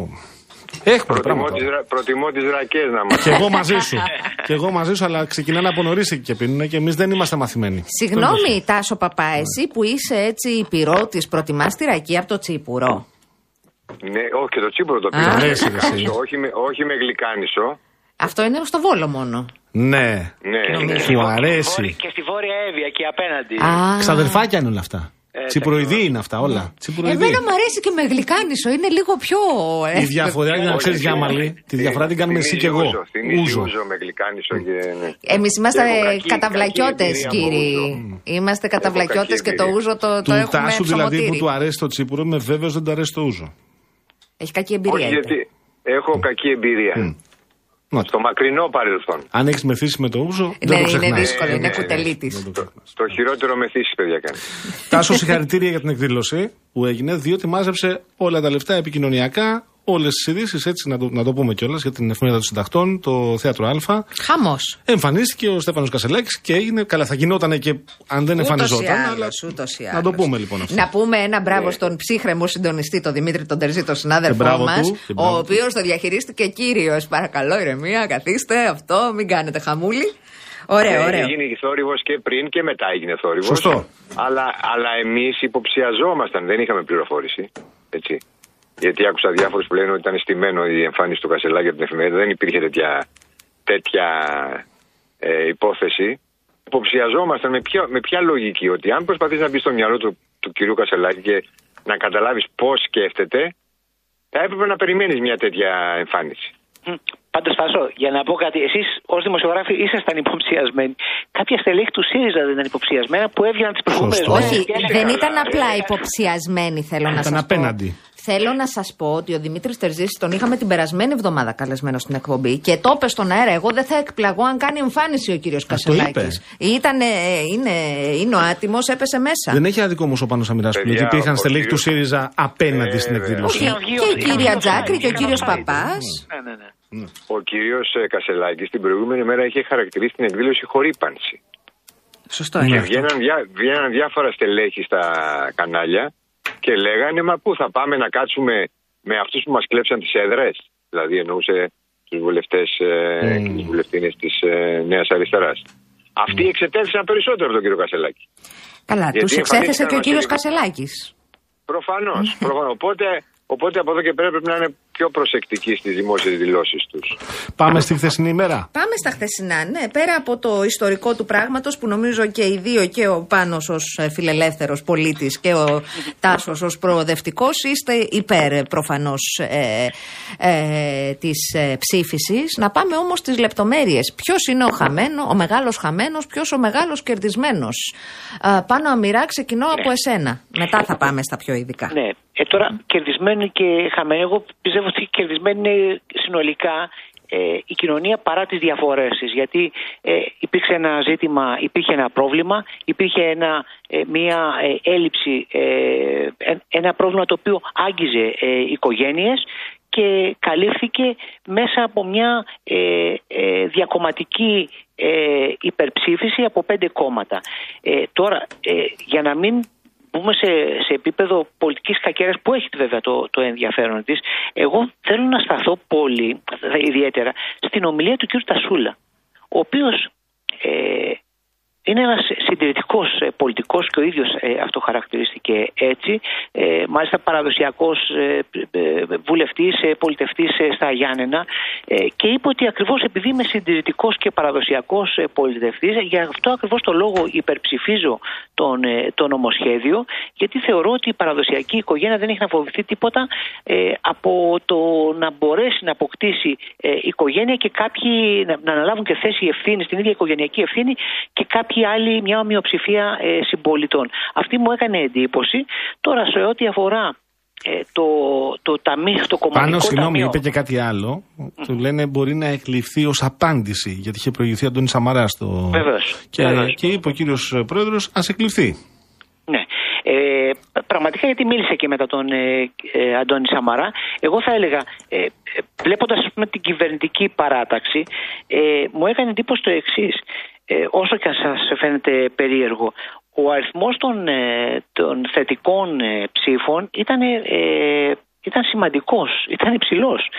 Έχουμε Προτιμώ πράγματα. τις, ρα- προτιμώ τις ρακές να μας Και εγώ μαζί σου. και εγώ μαζί σου, αλλά ξεκινάνε από νωρίς εκεί και πίνουν και εμείς δεν είμαστε μαθημένοι. Συγγνώμη, Τάσο Παπά, εσύ που είσαι έτσι υπηρώτη, προτιμάς τη ρακή από το τσίπουρο; Ναι, όχι και το τσίπουρο το Α. πήρα. Αρέσει, ρε, εσύ. όχι, με, όχι με γλυκάνισο. Αυτό είναι στο βόλο μόνο. Ναι. Ναι, ναι. Σου Στη βόρεια- αρέσει. Και στη Βόρεια Εύβοια εκεί απέναντι. Α, Ξαδερφάκια είναι όλα αυτά. Ε, Τσιπουροειδή είναι αυτά όλα. Τσιπουροειδή. Εμένα μου αρέσει και με γλυκάνισο, είναι λίγο πιο. Η εύκολο. διαφορά για να ξέρεις Όχι, Γιάμαλη, τη διαφορά την κάνουμε εσύ και εγώ. Ούζο, θυμίζει Ούζο. ούζο με γλυκάνισο και ναι. Εμείς είμαστε Και έχω κακή- καταβλακιώτες, κακή εμπειρία από κύριοι. ούζο. Είμαστε καταβλακιώτε κακή και το εμπειρία. ούζο το, το Του έχουμε τάσου δηλαδή που ψωμοτήρι. του αρέσει το τσίπουρο, είμαι βέβαιος δεν του αρέσει το ούζο. Έχει κακή εμπειρία. Όχι είπε. γιατί έχω κακή εμπειρία. Να, Στο μακρινό παρελθόν. Αν έχεις μεθύσεις με το ούζο, Ναι, δεν το είναι ξεχνάς. δύσκολο, Ε, είναι ναι, κουτελή ναι. τη. Δεν το ξεχνάς. Το χειρότερο μεθύσεις παιδιά κάνει. Τάσο, συγχαρητήρια για την εκδήλωση που έγινε, διότι μάζεψε όλα τα λεφτά επικοινωνιακά, όλες τις ειδήσεις, έτσι να το, να το πούμε κιόλας για την εφημερίδα των συντακτών, το θέατρο Α. Χαμός. Εμφανίστηκε ο Στέφανος Κασελάκης και έγινε. Καλά, θα γινόταν και αν δεν εμφανιζόταν. αλλά να το πούμε λοιπόν αυτό. Να πούμε ένα μπράβο στον ψύχρεμο συντονιστή, τον Δημήτρη τον Τερζή, τον συνάδελφό μπράβο μας, του, και μπράβο ο του. οποίος το διαχειρίστηκε κύριος. Παρακαλώ, ηρεμία, καθίστε, αυτό, μην κάνετε χαμούλη. Ωραίο, Ε, ωραίο. Έγινε θόρυβος και πριν και μετά έγινε θόρυβος. Σωστό. Αλλά, αλλά εμείς υποψιαζόμασταν, δεν είχαμε πληροφόρηση. Έτσι. Γιατί άκουσα διάφορους που λένε ότι ήταν στημένο η εμφάνιση του Κασελάκη από την εφημερίδα. Δεν υπήρχε τέτοια, τέτοια ε, υπόθεση. Υποψιαζόμασταν με ποια, με ποια λογική ότι αν προσπαθείς να μπεις στο μυαλό του, του κυρίου Κασελάκη και να καταλάβεις πώς σκέφτεται, θα έπρεπε να περιμένεις μια τέτοια εμφάνιση. Πάντως, Φάσο, για να πω κάτι, εσείς ως δημοσιογράφοι ήσασταν υποψιασμένοι. Κάποια στελέχη του ΣΥΡΙΖΑ δεν ήταν υποψιασμένα που έβγαιναν τις προηγούμενες Σωστό. Όχι, και έλεγαν, δεν ήταν «Καλά, απλά ε, υποψιασμένοι, θέλω να Ήταν σα απέναντι. Πω. Θέλω να σας πω ότι ο Δημήτρης Τερζής τον είχαμε την περασμένη εβδομάδα καλεσμένο στην εκπομπή και το είπε στον αέρα. Εγώ δεν θα εκπλαγώ αν κάνει εμφάνιση ο κύριος Κασελάκης. είπε. Ήταν, είναι, είναι ο άτιμος, έπεσε μέσα. Δεν έχει άδικο όμω ο Πάνο Αμυρά που Παιδιά, γιατί υπήρχαν ο στελέχη του κύριος- ΣΥΡΙΖΑ απέναντι Ε, στην βέβαια. εκδήλωση. Όχι, Είχαν βγει και η είχαν κυρία βγει Τζάκρη και ο είχαν κύριος βγει. Παπάς. Ναι, ναι, ναι. Ο κύριος Κασελάκης την προηγούμενη μέρα είχε χαρακτηρίσει την εκδήλωση χορύπανση. Σωστό Ναι. είναι. Και αυτό. βγαίναν, διά, βγαίναν διάφορα στελέχη στα κανάλια και λέγανε Μα πού θα πάμε να κάτσουμε με αυτούς που μας κλέψαν τις έδρες. Δηλαδή εννοούσε τους βουλευτές ε, και τις βουλευτίνες της ε, Νέας Αριστεράς. Αυτοί εξετέθησαν περισσότερο από τον κύριο Κασελάκη. Καλά, Γιατί τους εξέθεσε εμφανίστηκαν και ο ως κύριος υλικό. Κασελάκης. Προφανώς. οπότε, οπότε από εδώ και πέρα πρέπει να είναι πιο προσεκτικοί στις δημόσιες δηλώσεις τους. Πάμε στη χθεσινή ημέρα. Πάμε στα χθεσινά, ναι. Πέρα από το ιστορικό του πράγματος που νομίζω και οι δύο, και ο Πάνος ως ε, φιλελεύθερος πολίτης και ο Τάσος ως προοδευτικός, είστε υπέρ ε, προφανώς ε, ε, της ε, ψήφισης. Να πάμε όμως στις λεπτομέρειες. Ποιος είναι ο χαμένος, ο μεγάλος χαμένος, ποιος ο μεγάλος κερδισμένος; Ε, πάνω αμοιρά ξεκινώ από εσένα. Μετά θα πάμε στα πιο ειδικά. Ναι. Ε, τώρα, κερδισμένοι και χαμένοι, εγώ πιστεύω ότι κερδισμένοι είναι συνολικά ε, η κοινωνία παρά τις διαφορές της. Γιατί ε, υπήρξε ένα ζήτημα, υπήρχε ένα πρόβλημα, υπήρχε ένα, ε, μια ε, έλλειψη, ε, ε, ένα πρόβλημα το οποίο άγγιζε ε, οικογένειες και καλύφθηκε μέσα από μια ε, ε, διακομματική ε, υπερψήφιση από πέντε κόμματα. Ε, τώρα, ε, για να μην μπούμε σε, σε επίπεδο πολιτικής κακέρας που έχει βέβαια το, το ενδιαφέρον της, εγώ θέλω να σταθώ πολύ, ιδιαίτερα, στην ομιλία του κ. Τασούλα, ο οποίος ε, είναι ένας συντηρητικός ε, πολιτικός και ο ίδιος ε, αυτό χαρακτηρίστηκε έτσι. Ε, μάλιστα παραδοσιακός ε, ε, βουλευτής, ε, πολιτευτής ε, στα Γιάννενα ε, και είπε ότι ακριβώς επειδή είμαι συντηρητικός και παραδοσιακός ε, πολιτευτής γι' αυτό ακριβώς το λόγο υπερψηφίζω τον, ε, το νομοσχέδιο γιατί θεωρώ ότι η παραδοσιακή οικογένεια δεν έχει να φοβηθεί τίποτα ε, από το να μπορέσει να αποκτήσει ε, οικογένεια και κάποιοι να, να αναλάβουν και θέση ευθύνη στην ίδια οικογενειακή ευθύνη και κάποιοι άλλοι, μια ομοιοψηφία ε, συμπολιτών. Αυτή μου έκανε εντύπωση. Τώρα, σε ό,τι αφορά ε, το, το, ταμείο, το κομματικό Πάνω, συγγνώμη, ταμείο. είπε και κάτι άλλο. Του λένε μπορεί να εκλειφθεί ως απάντηση, γιατί είχε προηγηθεί Αντώνης Σαμαράς στο. Βεβαίως, Και, βεβαίως. και είπε ο κύριος Πρόεδρος, ας εκλειφθεί. Ναι. Ε, πραγματικά γιατί μίλησε και μετά τον ε, ε, Αντώνη Σαμαρά. Εγώ θα έλεγα, ε, ε, βλέποντας ας πούμε, την κυβερνητική παράταξη, ε, μου έκανε εντύπωση το εξής. Ε, όσο και αν σας φαίνεται περίεργο, ο αριθμός των, ε, των θετικών ε, ψήφων ήταν, ε, ήταν σημαντικός, ήταν υψηλός.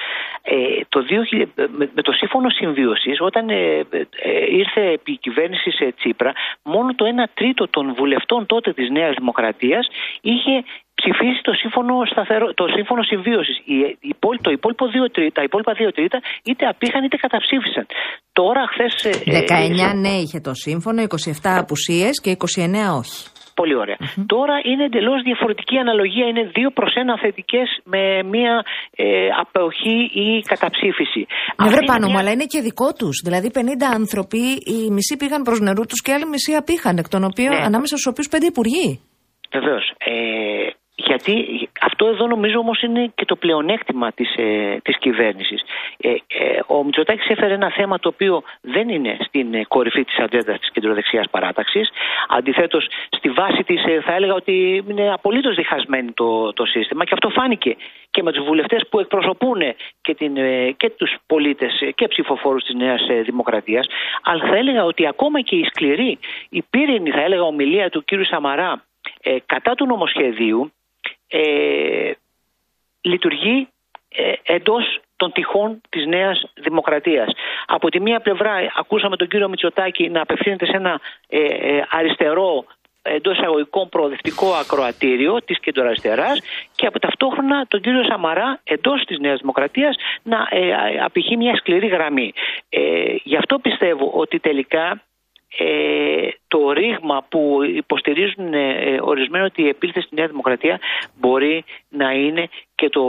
Ε, το 2000, με, με το σύμφωνο συμβίωσης, όταν ε, ε, ήρθε επί κυβέρνηση σε Τσίπρα, μόνο το 1 τρίτο των βουλευτών τότε της Νέας Δημοκρατίας είχε ψηφίσει το σύμφωνο, σταθερο, το σύμφωνο συμβίωσης. Η, η, υπόλοι- το υπόλοιπο δύο τρίτα, τα υπόλοιπα δύο τρίτα είτε απήχαν είτε καταψήφισαν. Τώρα χθες... ε, 19 ναι είχε το σύμφωνο, 27 απουσίες και 29 όχι. Πολύ ωραία. Τώρα είναι εντελώς διαφορετική αναλογία. Είναι δύο προς ένα θετικές με μία ε, αποχή ή καταψήφιση. Ναι, Αυτή βρε είναι πάνω μου, μια- αλλά είναι και δικό τους. Δηλαδή 50 άνθρωποι, οι μισοί πήγαν προς νερού τους και οι άλλοι μισοί απήχαν, εκ των οποίων Ναι. ανάμεσα στους οποίους πέντε υπουργοί. Βεβαίως. Ε, γιατί αυτό εδώ νομίζω όμως είναι και το πλεονέκτημα της ε, της κυβέρνησης. Ε, ε, ο Μητσοτάκης έφερε ένα θέμα το οποίο δεν είναι στην ε, κορυφή της ατζέντας της κεντροδεξιάς παράταξης. Αντιθέτως, στη βάση της θα έλεγα ότι είναι απολύτως διχασμένο το, το σύστημα και αυτό φάνηκε και με τους βουλευτές που εκπροσωπούν και, την, ε, και τους πολίτες και ψηφοφόρους της Νέας Δημοκρατίας. Αλλά θα έλεγα ότι ακόμα και η σκληρή, η πύρινη, θα έλεγα, ομιλία του κύριου Σαμαρά ε, κατά του νομοσχεδίου ε, λειτουργεί ε, εντός των τυχών της νέας δημοκρατίας. Από τη μία πλευρά ακούσαμε τον κύριο Μητσοτάκη να απευθύνεται σε ένα ε, ε, αριστερό εντός εισαγωγικών προοδευτικό ακροατήριο της κεντροαριστεράς και από ταυτόχρονα τον κύριο Σαμαρά εντός της Νέας Δημοκρατίας να ε, απηχεί μια σκληρή γραμμή. Ε, γι' αυτό πιστεύω ότι τελικά ε, το ρήγμα που υποστηρίζουν ε, ορισμένοι ότι η επίθεση στη Νέα Δημοκρατία μπορεί να είναι και το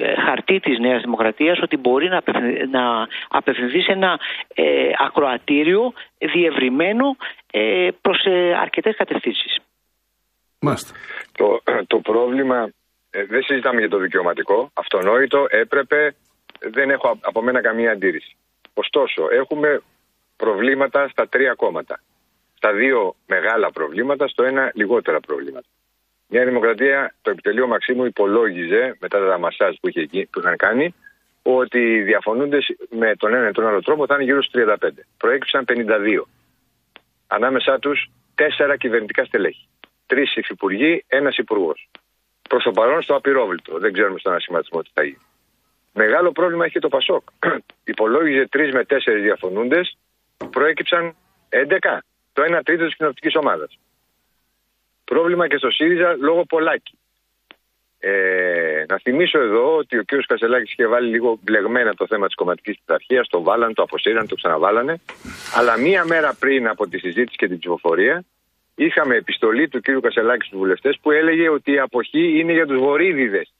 ε, χαρτί της Νέας Δημοκρατίας ότι μπορεί να, απευθυ- να απευθυνθεί σε ένα ε, ακροατήριο διευρυμένο ε, προς ε, αρκετές κατευθύνσεις. Μάλιστα. Το, το πρόβλημα, ε, δεν συζητάμε για το δικαιωματικό, αυτονόητο, έπρεπε, δεν έχω α- από μένα καμία αντίρρηση. Ωστόσο, έχουμε προβλήματα στα τρία κόμματα. Στα δύο μεγάλα προβλήματα, στο ένα λιγότερα προβλήματα. Η Νέα Δημοκρατία, το επιτελείο Μαξίμου υπολόγιζε, μετά τα μασάζ που, είχε, εκεί- που είχαν κάνει, ότι οι διαφωνούντες με τον ένα ή τον άλλο τρόπο θα είναι γύρω στους 35. Προέκυψαν 52. Ανάμεσά τους τέσσερα κυβερνητικά στελέχη. Τρεις υφυπουργοί, ένας υπουργός. Προς το παρόν στο απειρόβλητο. Δεν ξέρουμε στον ασηματισμό τι θα γίνει. Μεγάλο πρόβλημα έχει και το Πασόκ. Υπολόγιζε τρεις με τέσσερις διαφωνούντες, προέκυψαν 11. Το 1 τρίτο της κοινοβουλευτική ομάδας. Πρόβλημα και στο ΣΥΡΙΖΑ λόγω Πολάκη. Ε, να θυμίσω εδώ ότι ο κ. Κασελάκης είχε βάλει λίγο μπλεγμένα το θέμα της κομματικής πειθαρχίας. Το βάλανε, το αποσύραν, το ξαναβάλανε. Αλλά μία μέρα πριν από τη συζήτηση και την ψηφοφορία, είχαμε επιστολή του κ. Κασελάκη στους βουλευτές που έλεγε ότι η αποχή είναι για τους βορύδιδες.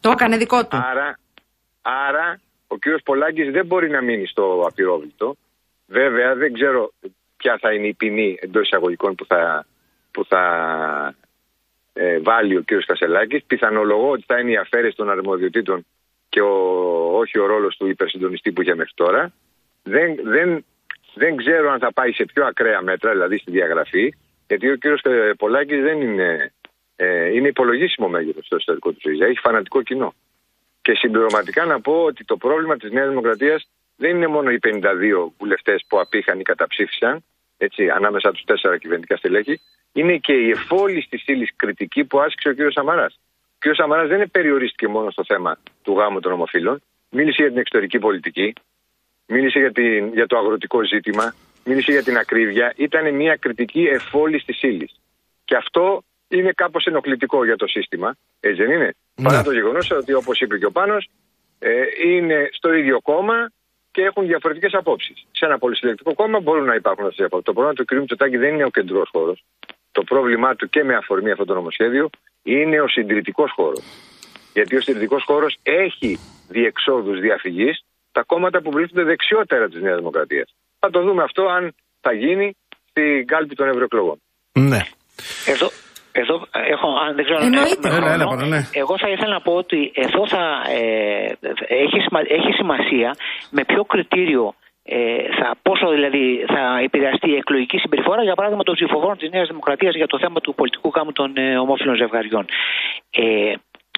Το έκανε δικό του. Άρα, άρα ο κ. Πολάκης δεν μπορεί να μείνει στο απειρόβλητο. Βέβαια, δεν ξέρω ποια θα είναι η ποινή εντός εισαγωγικών που θα, που θα ε, βάλει ο κ. Κασελάκης. Πιθανολογώ ότι θα είναι η αφαίρεση των αρμοδιοτήτων και ο, όχι ο ρόλος του υπερσυντονιστή που είχε μέχρι τώρα. Δεν, δεν, δεν ξέρω αν θα πάει σε πιο ακραία μέτρα, δηλαδή στη διαγραφή, γιατί ο κ. Πολάκης δεν είναι, ε, είναι υπολογίσιμο μέγεθος στο εσωτερικό του ΣΥΡΙΖΑ. Έχει φανατικό κοινό. Και συμπληρωματικά να πω ότι το πρόβλημα της Νέας Δημοκρατίας δεν είναι μόνο οι 52 βουλευτές που απήχαν ή καταψήφισαν, έτσι, ανάμεσα τους τέσσερα κυβερνητικά στελέχη, είναι και η εφόλη τη ύλη κριτική που άσκησε ο κ. Σαμαράς. Ο κ. Σαμαράς δεν περιορίστηκε μόνο στο θέμα του γάμου των ομοφύλων, μίλησε για την εξωτερική πολιτική, μίλησε για, την, για το αγροτικό ζήτημα, μίλησε για την ακρίβεια. Ήταν μια κριτική εφόλη τη ύλη. Και αυτό είναι κάπως ενοχλητικό για το σύστημα. Έτσι δεν είναι; Ναι. Παρά το γεγονός ότι, όπως είπε και ο Πάνος, ε, είναι στο ίδιο κόμμα και έχουν διαφορετικές απόψεις. Σε ένα πολυσυλλεκτικό κόμμα μπορούν να υπάρχουν αυτές οι απόψεις. Το πρόβλημα του κ. Μητσοτάκη δεν είναι ο κεντρό χώρος. Το πρόβλημά του και με αφορμή αυτό το νομοσχέδιο είναι ο συντηρητικός χώρος. Γιατί ο συντηρητικός χώρος έχει διεξόδους διαφυγής τα κόμματα που βρίσκονται δεξιότερα της Νέας Δημοκρατίας. Θα το δούμε αυτό αν θα γίνει στην κάλπη των ευρωεκλογών. Ναι. Εδώ, Εδώ ε, έχω, αν δεν ξέρω αν Εννοείται. έχουμε Έλα, έλα, χρόνο. πάνω, ναι. Εγώ θα ήθελα να πω ότι εδώ θα ε, έχει, σημα- έχει σημασία με ποιο κριτήριο ε, θα, πόσο δηλαδή θα επηρεαστεί η εκλογική συμπεριφορά, για παράδειγμα, των ψηφοφόρων της Νέας Δημοκρατίας για το θέμα του πολιτικού γάμου των ε, ομόφυλων ζευγαριών. Ε,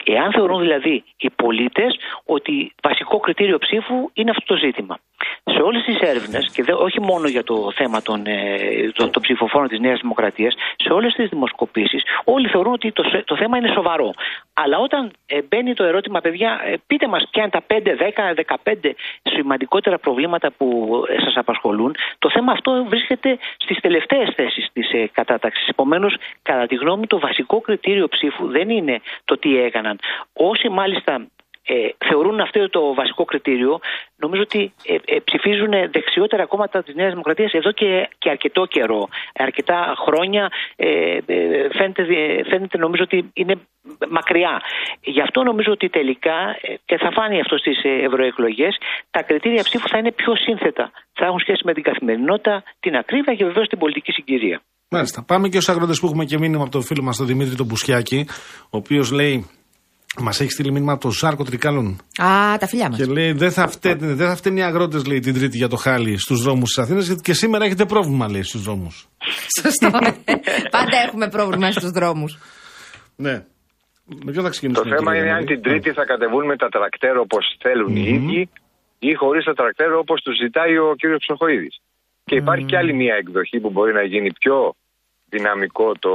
εάν θεωρούν δηλαδή οι πολίτες ότι βασικό κριτήριο ψήφου είναι αυτό το ζήτημα. Σε όλες τις έρευνες, και δε, όχι μόνο για το θέμα των, ε, των, των ψηφοφόρων της Νέας Δημοκρατίας, σε όλες τις δημοσκοπήσεις, όλοι θεωρούν ότι το, σε- το θέμα είναι σοβαρό. Αλλά όταν ε, μπαίνει το ερώτημα, παιδιά, ε, πείτε μας ποια είναι τα 5, 10, 15 σημαντικότερα προβλήματα που ε, σας απασχολούν, το θέμα αυτό βρίσκεται στις τελευταίες θέσεις της ε, κατάταξης. Επομένως, κατά τη γνώμη, το βασικό κριτήριο ψήφου δεν είναι το τι έκαναν. Όσοι μάλιστα ε, θεωρούν αυτό το βασικό κριτήριο, νομίζω ότι ε, ε, ψηφίζουν δεξιότερα κόμματα της Νέας Δημοκρατίας εδώ και, και αρκετό καιρό. Αρκετά χρόνια ε, ε, φαίνεται, ε, φαίνεται νομίζω ότι είναι μακριά. Γι' αυτό νομίζω ότι τελικά, ε, και θα φάνει αυτό στις ευρωεκλογές, τα κριτήρια ψήφου θα είναι πιο σύνθετα. Θα έχουν σχέση με την καθημερινότητα, την ακρίβεια και βεβαίως την πολιτική συγκυρία. Μάλιστα. Πάμε και στου αγρότες που έχουμε και μήνυμα από τον φίλο μας τον Δημήτρη τον Μπουσιάκη, ο οποίος λέει. Μας έχει στείλει μήνυμα από τον Ζάρκο Τρικάλων Α, τα φιλιά μας. και λέει: Δεν θα φταίνε, δεν θα φταίνε οι αγρότες, λέει την Τρίτη για το χάλι στους δρόμους της Αθήνας, γιατί και σήμερα έχετε πρόβλημα, λέει, στους δρόμους. Σωστό. Πάντα έχουμε πρόβλημα στους δρόμους. Ναι. Με ποιο θα Το ξεκινήσουμε. θέμα κύριε είναι αν Γιάννη; την Τρίτη θα κατεβούν με τα τρακτέρ όπως θέλουν οι ίδιοι ή χωρίς τα τρακτέρ όπως τους ζητάει ο κ. Ψοχοίδης. Και υπάρχει και άλλη μια εκδοχή που μπορεί να γίνει πιο δυναμικό το,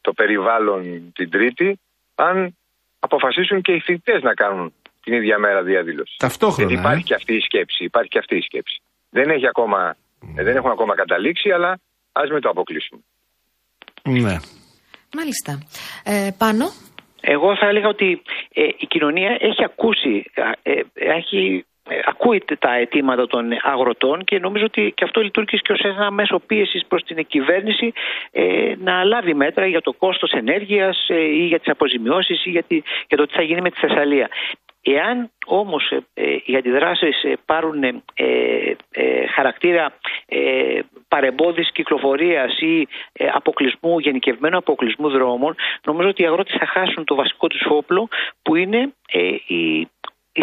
το περιβάλλον την Τρίτη, αν αποφασίσουν και οι φοιτητές να κάνουν την ίδια μέρα διαδήλωση. Ταυτόχρονα. Γιατί υπάρχει ε. και αυτή η σκέψη. Υπάρχει και αυτή η σκέψη. Δεν, έχει ακόμα, ε, δεν έχουν ακόμα καταλήξει, αλλά ας μην το αποκλείσουμε. Ναι. Μάλιστα. Ε, πάνω. Εγώ θα έλεγα ότι ε, η κοινωνία έχει ακούσει, ε, ε, έχει, ε, ακούει τα αιτήματα των αγροτών και νομίζω ότι και αυτό λειτουργεί και ως ένα μέσο πίεσης προς την κυβέρνηση ε, να λάβει μέτρα για το κόστος ενέργειας ε, ή για τις αποζημιώσεις ή για, τη- για το τι θα γίνει με τη Θεσσαλία. Εάν όμως ε, ε, οι αντιδράσεις ε, πάρουν ε, ε, χαρακτήρα ε, παρεμπόδισης κυκλοφορίας ή ε, αποκλεισμού, γενικευμένου αποκλεισμού δρόμων, νομίζω ότι οι αγρότες θα χάσουν το βασικό τους όπλο που είναι ε, η,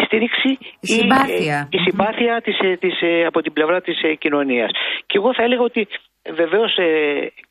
η στήριξη Η συμπάθεια. ε, η συμπάθεια της, ε, της, ε, από την πλευρά της ε, κοινωνίας. Και εγώ θα έλεγα ότι βεβαίως ε,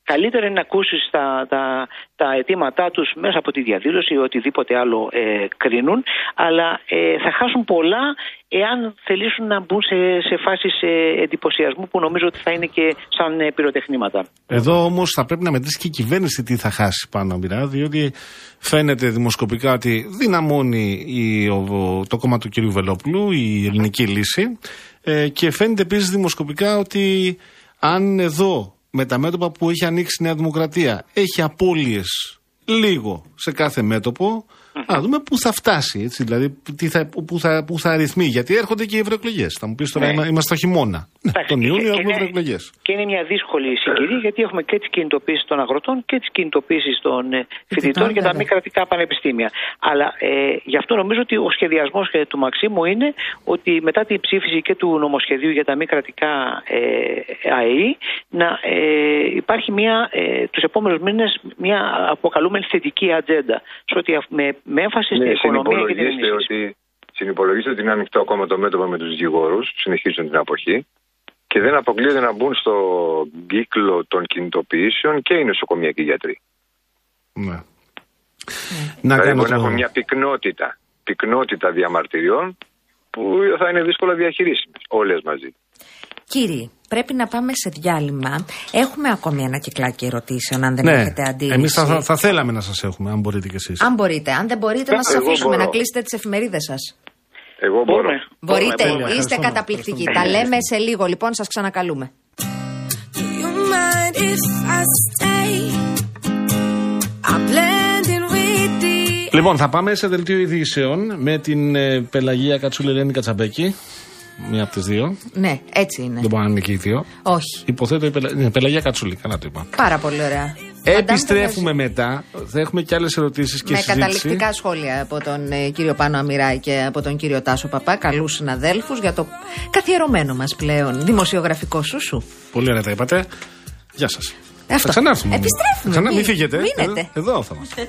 καλύτερα είναι να ακούσεις τα, τα, τα αιτήματά τους μέσα από τη διαδήλωση ή οτιδήποτε άλλο ε, κρίνουν, αλλά ε, θα χάσουν πολλά εάν θελήσουν να μπουν σε, σε φάσεις ε, εντυπωσιασμού που νομίζω ότι θα είναι και σαν ε, πυροτεχνήματα. Εδώ όμως θα πρέπει να μετρήσει και η κυβέρνηση τι θα χάσει πάνω μοιρά, διότι φαίνεται δημοσκοπικά ότι δυναμώνει η, ο- το κόμμα του κ. Βελόπουλου, η ελληνική λύση. Ε, και φαίνεται επίσης δημοσκοπικά ότι αν εδώ με τα μέτωπα που έχει ανοίξει η Νέα Δημοκρατία έχει απώλειες λίγο σε κάθε μέτωπο, να δούμε πού θα φτάσει. Έτσι, δηλαδή, τι θα, πού, θα, πού θα αριθμεί. Γιατί έρχονται και οι ευρωεκλογές. Θα μου πεις τώρα, Ναι. είμα- είμαστε στο χειμώνα. Ναι, Εντάξει, τον και- Ιούνιο και έχουμε είναι- ευρωεκλογές. Και είναι μια δύσκολη συγκυρία γιατί έχουμε και τις κινητοποίησεις των αγροτών και τις κινητοποίησεις των ε, φοιτητών για τα βέβαια. μη κρατικά πανεπιστήμια. Αλλά ε, γι' αυτό νομίζω ότι ο σχεδιασμός του Μαξίμου είναι ότι μετά την ψήφιση και του νομοσχεδίου για τα μη κρατικά ε, ΑΕΗ να ε, υπάρχει μια, ε, τους επόμενους μήνες μια αποκαλούμενη θετική ατζέντα σε ό,τι αυ- με, με έμφαση στην Ναι, οικονομία και την συνυπολογίστε ενίσχυση. ότι, συνυπολογίστε ότι είναι ανοιχτό ακόμα το μέτωπο με τους δικηγόρους, συνεχίζουν την αποχή και δεν αποκλείεται να μπουν στο κύκλο των κινητοποιήσεων και οι νοσοκομιακοί γιατροί. Ναι. Να δηλαδή κάνω μπορεί να το... έχουν μια πυκνότητα, πυκνότητα διαμαρτυριών που θα είναι δύσκολα διαχειρίσιμες όλες μαζί. Κύριοι, πρέπει να πάμε σε διάλειμμα. Έχουμε ακόμη ένα κυκλάκι ερωτήσεων, αν δεν Ναι, έχετε αντίρρηση. εμείς θα, θα, θα θέλαμε να σας έχουμε, αν μπορείτε κι εσείς. Αν μπορείτε. Αν δεν μπορείτε, να σας Εγώ αφήσουμε μπορώ. να κλείσετε τις εφημερίδες σας. Εγώ μπορώ. Μπορούμε. Μπορείτε, μπορούμε. είστε Ευχαριστούμε. καταπληκτικοί. Τα Ευχαριστούμε. λέμε σε λίγο, λοιπόν, σας ξανακαλούμε. Do you mind if I stay? I'm blending with the Λοιπόν, θα πάμε σε δελτίο ειδήσεων με την ε, Πελαγία Κατσούλη Ελένη Κατσαμπέκη. Μία από τις δύο. Ναι, έτσι είναι. Δεν μπορεί να είναι και οι δύο. Όχι. Υποθέτω η Πελα... ναι, Πελαγία Κατσούλη, καλά το είπα. Πάρα πολύ ωραία. Επιστρέφουμε μετά. Θα έχουμε και άλλες ερωτήσεις και με συζήτηση. καταληκτικά σχόλια από τον ε, κύριο Πάνο Αμυράκη και από τον κύριο Τάσο Παπά, καλούς συναδέλφους για το καθιερωμένο μας πλέον δημοσιογραφικό σούσου. Πολύ ωραία τα είπατε. Γεια σας. Θα Αυτό. ξανάρθουμε. Επιστρέφουμε. Ξανά, μην Μη- φύγετε. Μείνετε. Εδώ, εδώ θα είμαστε.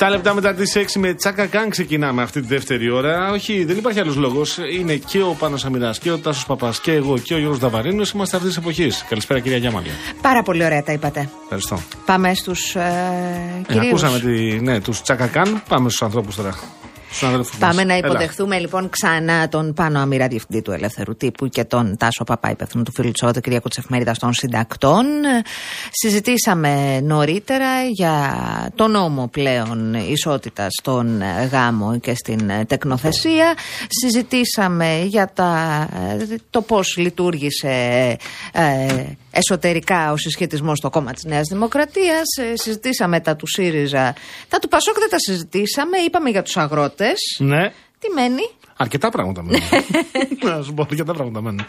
7 λεπτά μετά τις 6 με τσάκα καν ξεκινάμε αυτή τη δεύτερη ώρα. Όχι, δεν υπάρχει άλλος λόγος. Είναι και ο Πάνος Αμυρά και ο Τάσος Παπάς και εγώ και ο Γιώργος Δαβαρίνο. Είμαστε αυτή τη εποχή. Καλησπέρα, κυρία Γιάμαλια. Πάρα πολύ ωραία τα είπατε. Ευχαριστώ. Πάμε στους ε, Ε, κυρίους. ακούσαμε τη, ναι, τους τσάκα καν. Πάμε στους ανθρώπους τώρα. Στους αδέλφους μας. Πάμε να Έλα. υποδεχθούμε λοιπόν ξανά τον Πάνο Αμύρα, διευθυντή του Ελεύθερου Τύπου και τον Τάσο Παπά, υπεύθυνο του φίλου Τσότα, Κυριακού τη Εφημερίδα των Συντακτών. Ε, Συζητήσαμε νωρίτερα για το νόμο πλέον ισότητας στον ε, γάμο και στην ε, τεκνοθεσία. Συζητήσαμε για τα, ε, το πώς λειτουργήσε ε, εσωτερικά ο συσχετισμός στο κόμμα της Νέας Δημοκρατίας. Συζητήσαμε τα του ΣΥΡΙΖΑ. Τα του Πασόκ δεν τα συζητήσαμε. Είπαμε για τους αγρότες. Ναι. Τι μένει; Αρκετά πράγματα μένουν. να σου πω, αρκετά πράγματα μένουν.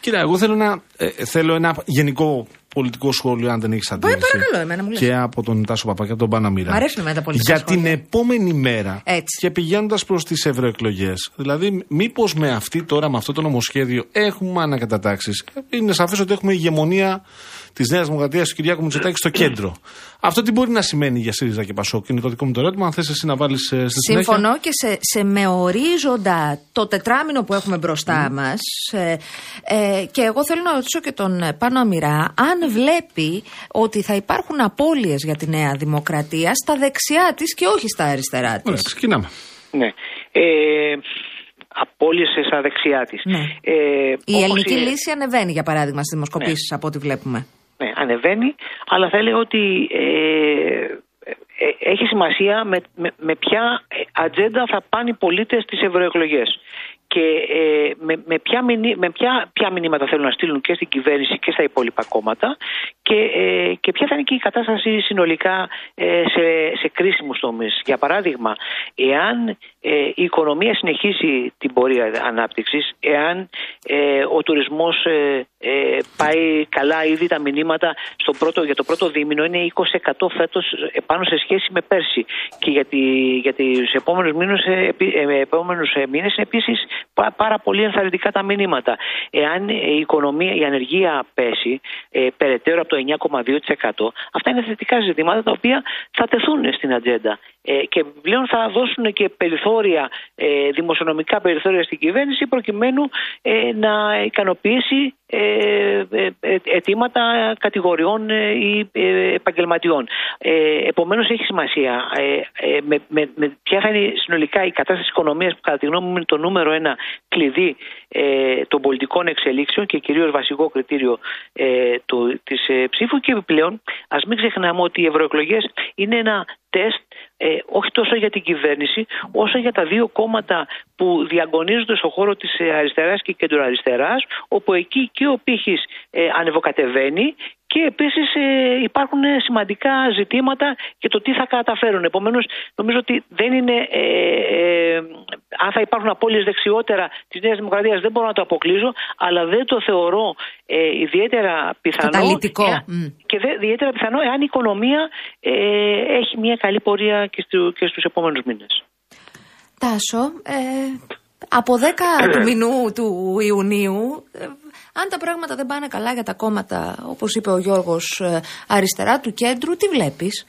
Κοίτα, εγώ θέλω, να, ε, θέλω ένα γενικό πολιτικό σχόλιο, αν δεν έχεις αντίρρηση. παρακαλώ, εμένα μου λες. Και από τον Τάσο Παπά και από τον Παναμίρα. Μ' αρέσουν εμένα τα πολιτικά Για σχόλια. την επόμενη μέρα Έτσι. και πηγαίνοντας προς τις ευρωεκλογές. Δηλαδή, μήπως με αυτή τώρα, με αυτό το νομοσχέδιο, έχουμε ανακατατάξεις. Είναι σαφές ότι έχουμε ηγεμονία της Νέας Δημοκρατίας του Κυριάκου Μητσοτάκη στο κέντρο. Αυτό τι μπορεί να σημαίνει για ΣΥΡΙΖΑ και Πασόκ. Είναι το δικό μου το ερώτημα. Αν θες εσύ να βάλεις στη συνέχεια. Συμφωνώ και σε, σε με ορίζοντα το τετράμινο που έχουμε μπροστά μας ε, ε, και εγώ θέλω να ρωτήσω και τον ε, Πάνο Αμυρά αν βλέπει ότι θα υπάρχουν απώλειες για τη Νέα Δημοκρατία στα δεξιά της και όχι στα αριστερά της. Ωραία, ξεκινάμε. Ναι. Ε, απόλυσε στα δεξιά της. Ναι. Ε, Η όπως ελληνική η- λύση ανεβαίνει για παράδειγμα στις δημοσκοπήσεις από ό,τι βλέπουμε. Ναι, ανεβαίνει, αλλά θα έλεγα ότι ε, ε, έχει σημασία με, με, με ποια ατζέντα θα πάνε οι πολίτες στις ευρωεκλογές. Και ε, με, με, ποια, μηνύ- με ποια, ποια μηνύματα θέλουν να στείλουν και στην κυβέρνηση και στα υπόλοιπα κόμματα και, ε, και ποια θα είναι και η κατάσταση συνολικά ε, σε, σε κρίσιμους τομείς. Για παράδειγμα, εάν ε, η οικονομία συνεχίσει την πορεία ανάπτυξης, εάν ε, ο τουρισμός ε, ε, πάει καλά ήδη τα μηνύματα στο πρώτο, για το πρώτο δίμηνο είναι 20% φέτος επάνω σε σχέση με πέρσι και για, τη, για τους επόμενους μήνες, ε, επί- ε, επόμενους ε, μήνες είναι επίσης πά- πάρα πολύ ενθαρρυντικά τα μηνύματα. Εάν ε, η οικονομία, η ανεργία πέσει ε, περαιτέρω από το 9,2% αυτά είναι θετικά ζητήματα τα οποία θα τεθούν στην ατζέντα ε, και πλέον θα δώσουν και περιθώρια, ε, δημοσιονομικά περιθώρια στην κυβέρνηση προκειμένου ε, να ικανοποιήσει ε, ε, ε, αιτήματα κατηγοριών ε, ή ε, επαγγελματιών. Ε, επομένως έχει σημασία ε, ε, με, με, με ποια θα είναι συνολικά η κατάσταση της οικονομίας που κατά τη γνώμη μου είναι το νούμερο ένα κλειδί ε, των πολιτικών εξελίξεων και κυρίως βασικό κριτήριο ε, του, της ε, ψήφου και επιπλέον ας μην ξεχνάμε ότι οι ευρωεκλογές είναι ένα τεστ ε, όχι τόσο για την κυβέρνηση όσο για τα δύο κόμματα που διαγωνίζονται στον χώρο της ε, αριστεράς και κεντροαριστεράς όπου εκεί και ο πύχης ε, ανεβοκατεβαίνει και επίσης υπάρχουν σημαντικά ζητήματα για το τι θα καταφέρουν. Επομένως, νομίζω ότι δεν είναι. Ε, ε, αν θα υπάρχουν απώλειες δεξιότερα της Νέας Δημοκρατίας, δεν μπορώ να το αποκλείσω, αλλά δεν το θεωρώ ε, ιδιαίτερα πιθανό. Καταλυτικό. εάν- Μμ. Και δε, ιδιαίτερα πιθανό εάν η οικονομία ε, έχει μια καλή πορεία και, στου, και στους επόμενους μήνες. Τάσο, ε, από 10 του μηνού του Ιουνίου, ε, αν τα πράγματα δεν πάνε καλά για τα κόμματα, όπως είπε ο Γιώργος, ε, αριστερά του κέντρου, τι βλέπεις;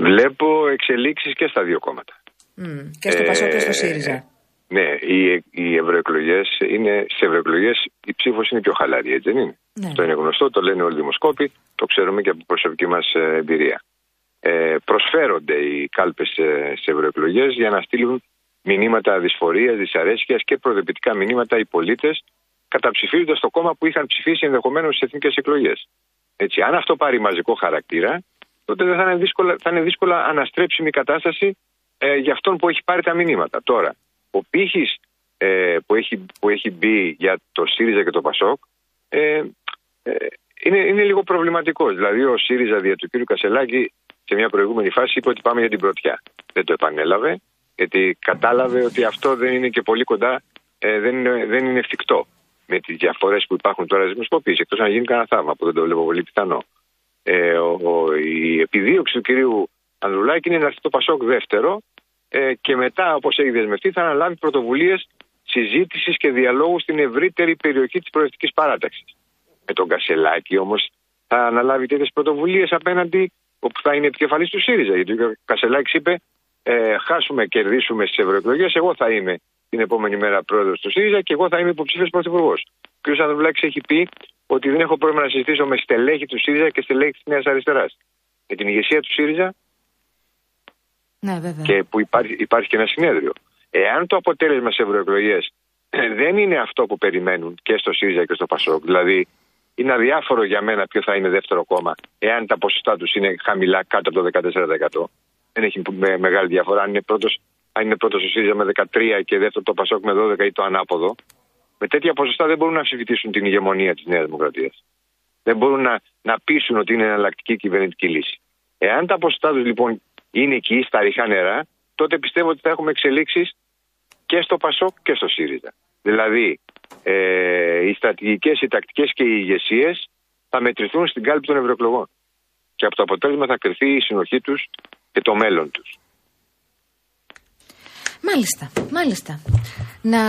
Βλέπω εξελίξεις και στα δύο κόμματα. Μμ, και στο Πασό και στο Ε, ΣΥΡΙΖΑ. Ναι, οι, οι ευρωεκλογές είναι, σε ευρωεκλογές η ψήφος είναι πιο χαλαρή, έτσι δεν είναι; Ναι. Αυτό είναι γνωστό, το λένε όλοι οι δημοσκόποι, το ξέρουμε και από προσωπική μας εμπειρία. Ε, προσφέρονται οι κάλπες σε ευρωεκλογές για να στείλουν μηνύματα δυσφορίας, δυσαρέσκειας και προδεπητικά μηνύματα οι πολίτες, καταψηφίζοντας το κόμμα που είχαν ψηφίσει ενδεχομένως στις εθνικές εκλογές. Έτσι, αν αυτό πάρει μαζικό χαρακτήρα, τότε δεν θα είναι δύσκολα, θα είναι δύσκολα αναστρέψιμη η κατάσταση ε, για αυτόν που έχει πάρει τα μηνύματα. Τώρα, ο πύχης ε, που, έχει, που έχει μπει για το ΣΥΡΙΖΑ και το ΠΑΣΟΚ ε, ε, είναι, είναι λίγο προβληματικός. Δηλαδή, ο ΣΥΡΙΖΑ δια του κ. Κασελάκη σε μια προηγούμενη φάση είπε ότι πάμε για την πρωτιά. Δεν το επανέλαβε, γιατί κατάλαβε ότι αυτό δεν είναι και πολύ κοντά, ε, δεν, είναι, δεν είναι εφικτό με τις διαφορές που υπάρχουν τώρα στις δημοσκοπήσει. Εκτός αν γίνει κανένα θαύμα που δεν το βλέπω πολύ πιθανό. Ε, ο, ο, η επιδίωξη του κυρίου Ανδρουλάκη είναι να έρθει το Πασόκ δεύτερο ε, και μετά, όπως έχει δεσμευτεί, θα αναλάβει πρωτοβουλίες συζήτησης και διαλόγου στην ευρύτερη περιοχή της προεδρική παράταξης. Με τον Κασελάκη όμως θα αναλάβει τέτοιες πρωτοβουλίες απέναντι όπου θα είναι επικεφαλής του ΣΥΡΙΖΑ. Γιατί ο Κασελάκης είπε: ε, Χάσουμε, κερδίσουμε στις ευρωεκλογές. Εγώ θα είμαι την επόμενη μέρα πρόεδρος του ΣΥΡΙΖΑ και εγώ θα είμαι υποψήφιος πρωθυπουργός. Ο κ. Ανδρουλάκης έχει πει ότι δεν έχω πρόβλημα να συζητήσω με στελέχη του ΣΥΡΙΖΑ και στελέχη της Νέας Αριστεράς. Με την ηγεσία του ΣΥΡΙΖΑ Ναι, βέβαια. και που υπάρχει, υπάρχει και ένα συνέδριο. Εάν το αποτέλεσμα σε ευρωεκλογές δεν είναι αυτό που περιμένουν και στο ΣΥΡΙΖΑ και στο ΠΑΣΟΚ, δηλαδή είναι αδιάφορο για μένα ποιο θα είναι δεύτερο κόμμα, εάν τα ποσοστά τους είναι χαμηλά κάτω από το 14%. Δεν έχει με- μεγάλη διαφορά. Αν είναι πρώτος, αν είναι πρώτος ο ΣΥΡΙΖΑ με 13 και δεύτερο το ΠΑΣΟΚ με 12 ή το ανάποδο, με τέτοια ποσοστά δεν μπορούν να αμφισβητήσουν την ηγεμονία της Νέας Δημοκρατίας. Δεν μπορούν να, να πείσουν ότι είναι εναλλακτική κυβερνητική λύση. Εάν τα ποσοστά τους λοιπόν είναι εκεί, στα ριχά νερά, τότε πιστεύω ότι θα έχουμε εξελίξεις και στο Πασόκ και στο ΣΥΡΙΖΑ. Δηλαδή, ε, οι στρατηγικές, οι τακτικές και οι ηγεσίες θα μετρηθούν στην κάλπη των ευρωεκλογών. Και από το αποτέλεσμα θα κρυθεί η συνοχή τους και το μέλλον τους. Μάλιστα, μάλιστα. Να,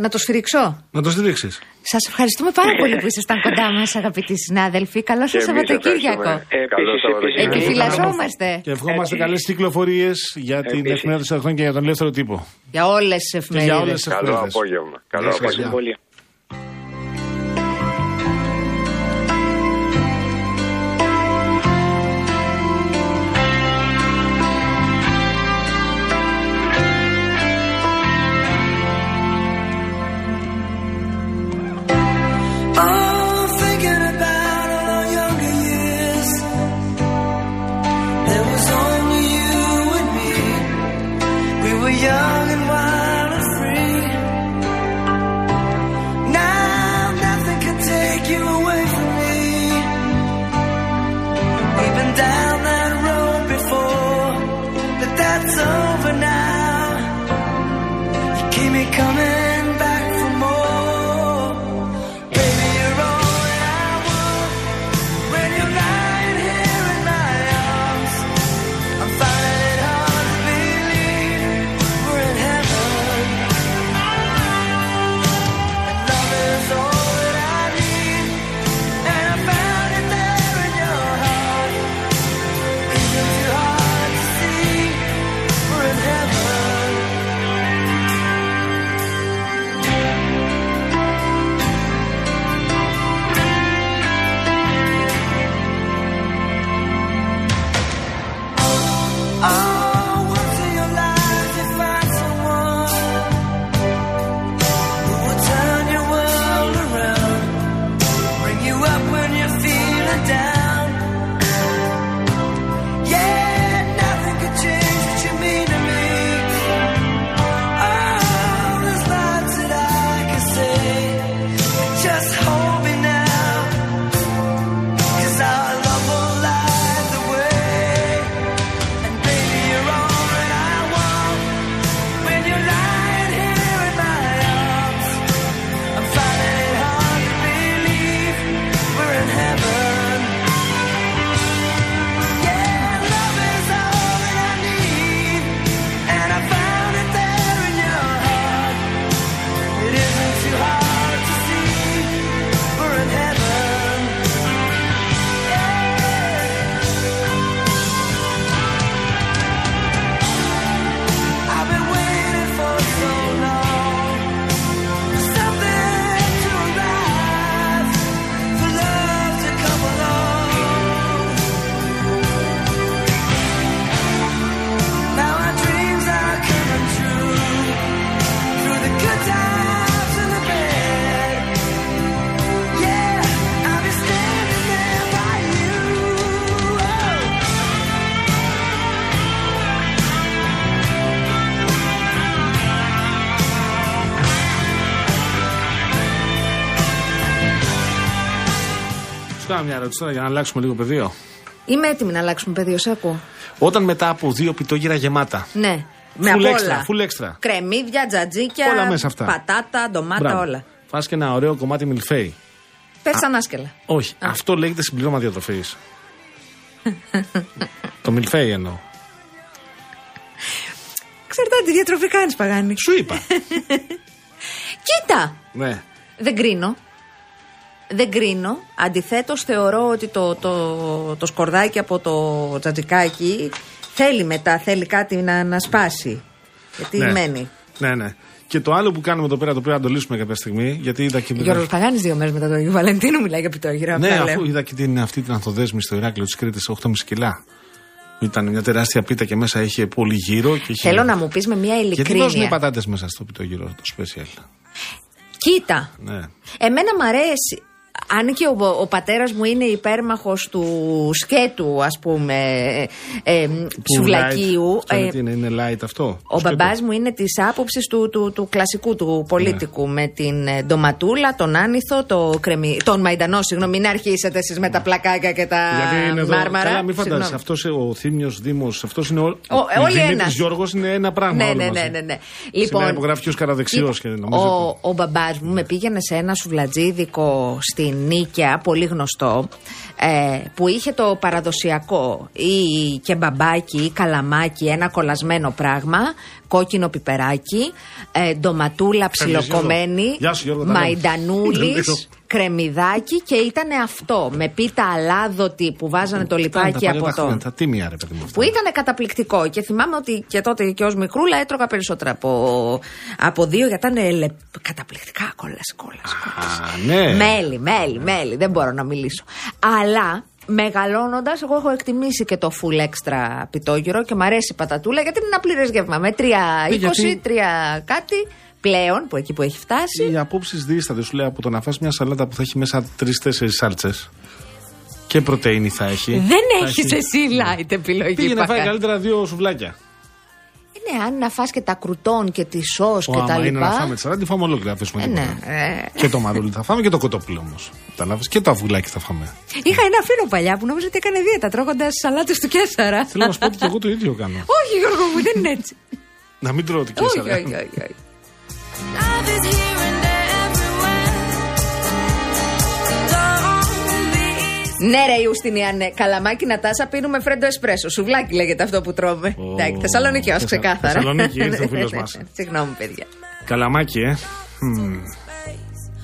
να το σφυρίξω. Να το στηρίξεις. Σας ευχαριστούμε πάρα πολύ που ήσασταν κοντά μας, αγαπητοί συνάδελφοι. Καλό σα Και εμείς Σαββατοκύριακο. ευχαριστούμε. Καλό Επίσης, Σαββατοκύριακο. επίσης, Επιφυλασσόμαστε Και ευχόμαστε Έτσι. καλές κυκλοφορίες για την Επίσης. εφημερίδα των Ερθών και για τον ελεύθερο τύπο. Για όλες τις Και για όλες εφημερίδες. τι Καλό εφημερίδε. απόγευμα. Καλό Γεια σας, απόγευμα. Coming κάνω μια ερώτηση τώρα για να αλλάξουμε λίγο πεδίο. Είμαι έτοιμη να αλλάξουμε πεδίο, σε ακούω. Όταν μετά από δύο πιτόγυρα γεμάτα. Ναι. Με Full απ' extra, όλα. full extra. Κρεμμύδια, τζατζίκια, Όλα μέσα αυτά. πατάτα, ντομάτα, Μπράβο. όλα. Φας και ένα ωραίο κομμάτι μιλφέι. Πες ανάσκελα. Όχι, αυτό λέγεται συμπλήρωμα διατροφής. το μιλφέι εννοώ. Ξέρετε τι διατροφή κάνεις, Παγάνη. Σου είπα. Κοίτα! ναι. Δεν κρίνω. Δεν κρίνω. Αντιθέτως, θεωρώ ότι το, το, το σκορδάκι από το τζατζικάκι θέλει μετά, θέλει κάτι να, να σπάσει. Γιατί ναι. μένει. Ναι, ναι. Και το άλλο που κάνουμε εδώ πέρα, το πρέπει να το λύσουμε κάποια στιγμή. Γιατί είδα και. Γιώργος Παγάνης δύο μέρες μετά το Αγίου Βαλεντίνου μιλάει για πιτόγυρα. Ναι, αυτά αφού λέω. είδα και την, αυτή την ανθοδέσμη στο Ηράκλειο της Κρήτης 8,5 κιλά. Ήταν μια τεράστια πίτα και μέσα είχε πολύ γύρο. Και είχε... Θέλω να μου πεις με μια Γιατί βάζουν ειλικρίνεια. πατάτες μέσα στο πιτόγυρο, το special. Κοίτα, Ναι. Εμένα μ' αρέσει. Αν και ο, ο πατέρας μου είναι υπέρμαχος του σκέτου, ας πούμε, ε, ε, Που σουβλακίου. light, αυτό είναι ε, τι είναι, είναι light αυτό; ο σκέτο. μπαμπάς μου είναι της άποψης του, του, του κλασικού, του πολιτικού, με την ε, ντοματούλα, τον άνηθο, το κρεμι... τον μαϊντανό, συγγνώμη, μην αρχίσετε εσείς με τα πλακάκια και τα Γιατί είναι εδώ. μάρμαρα. Καλά, μην φαντάζεσαι. Συγγνώμη. Αυτός ο Θήμιο Δήμος, αυτός είναι. Ο, Ο- ε, όλοι Δημήτρης ένας. Γιώργος είναι ένα πράγμα. Ναι, όλοι ναι, μαζί. ναι, ναι, ναι. Σήμερα υπογράφει και ως καραδεξιός και νομίζω ο, ότι- ο μπαμπάς μου με πήγαινε σε ένα σουβλατζίδικο στην Νίκαια, πολύ γνωστό, ε, που είχε το παραδοσιακό ή κεμπαμπάκι ή καλαμάκι, ένα κολλασμένο πράγμα, κόκκινο πιπεράκι, ε, ντοματούλα ψιλοκομμένη, Γεια σου, Γιώργο, τα λέμε. μαϊντανούλης, κρεμμυδάκι και ήταν αυτό, με πίτα αλάδοτη που βάζανε το Ήταν τα λιπάκι παλιά από τα το... χρόνια, Τα τίμια, ρε παιδί μου. αυτά. Που ήταν καταπληκτικό και θυμάμαι ότι και τότε και ως μικρούλα έτρωγα περισσότερα από, από δύο γιατί ήταν λε, καταπληκτικά κόλαση, κόλαση. Α, ναι. Μέλι, μέλι, μέλι, δεν μπορώ να μιλήσω. Αλλά μεγαλώνοντας, εγώ έχω εκτιμήσει και το full extra πιτόγυρο και μου αρέσει η πατατούλα γιατί είναι ένα πλήρες γεύμα. Με 3,20, Ε, γιατί- 3 κάτι πλέον, που εκεί που έχει φτάσει. Οι απόψεις δίστανται, σου λέει από το να φας μια σαλάτα που θα έχει μέσα τρει-τέσσερι σάλτσες. Και πρωτενη θα έχει. Δεν Θα έχεις εσύ light επιλογή. Πήγε να φάει Πακα. καλύτερα δύο σουβλάκια. Ναι, αν να φας και τα κρουτών και τη σος Ω, και τα άμα είναι να λοιπά. φάμε τη σαλάτα, τη φάμε ολόκληρη. Αφήσουμε Ε, τίποτα. ναι, ε. Και το μαρούλι θα φάμε και το κοτόπουλο όμως. Καταλάβει. Και το αυγουλάκι θα φάμε. Είχα ένα φίλο παλιά που νόμιζε ότι έκανε δίαιτα τρώγοντας σαλάτες του Κέσσαρα. Θέλω να σου πω ότι και εγώ το ίδιο κάνω. όχι, Γιώργο μου, δεν είναι έτσι. Να μην τρώω την όχι, κέσσαρα. όχι, όχι, όχι. Ναι, ρε Ιουστινιάνε, καλαμάκι Νατάσα πίνουμε φρέντο εσπρέσο. Σουβλάκι λέγεται αυτό που τρώμε. Ω, Εντάξει, Θεσσαλονίκη, ως Θεσσα- ξεκάθαρα. Θεσσαλονίκη, ήρθε ο φίλος μας. Συγγνώμη, παιδιά. Καλαμάκι, ε. Μμμ.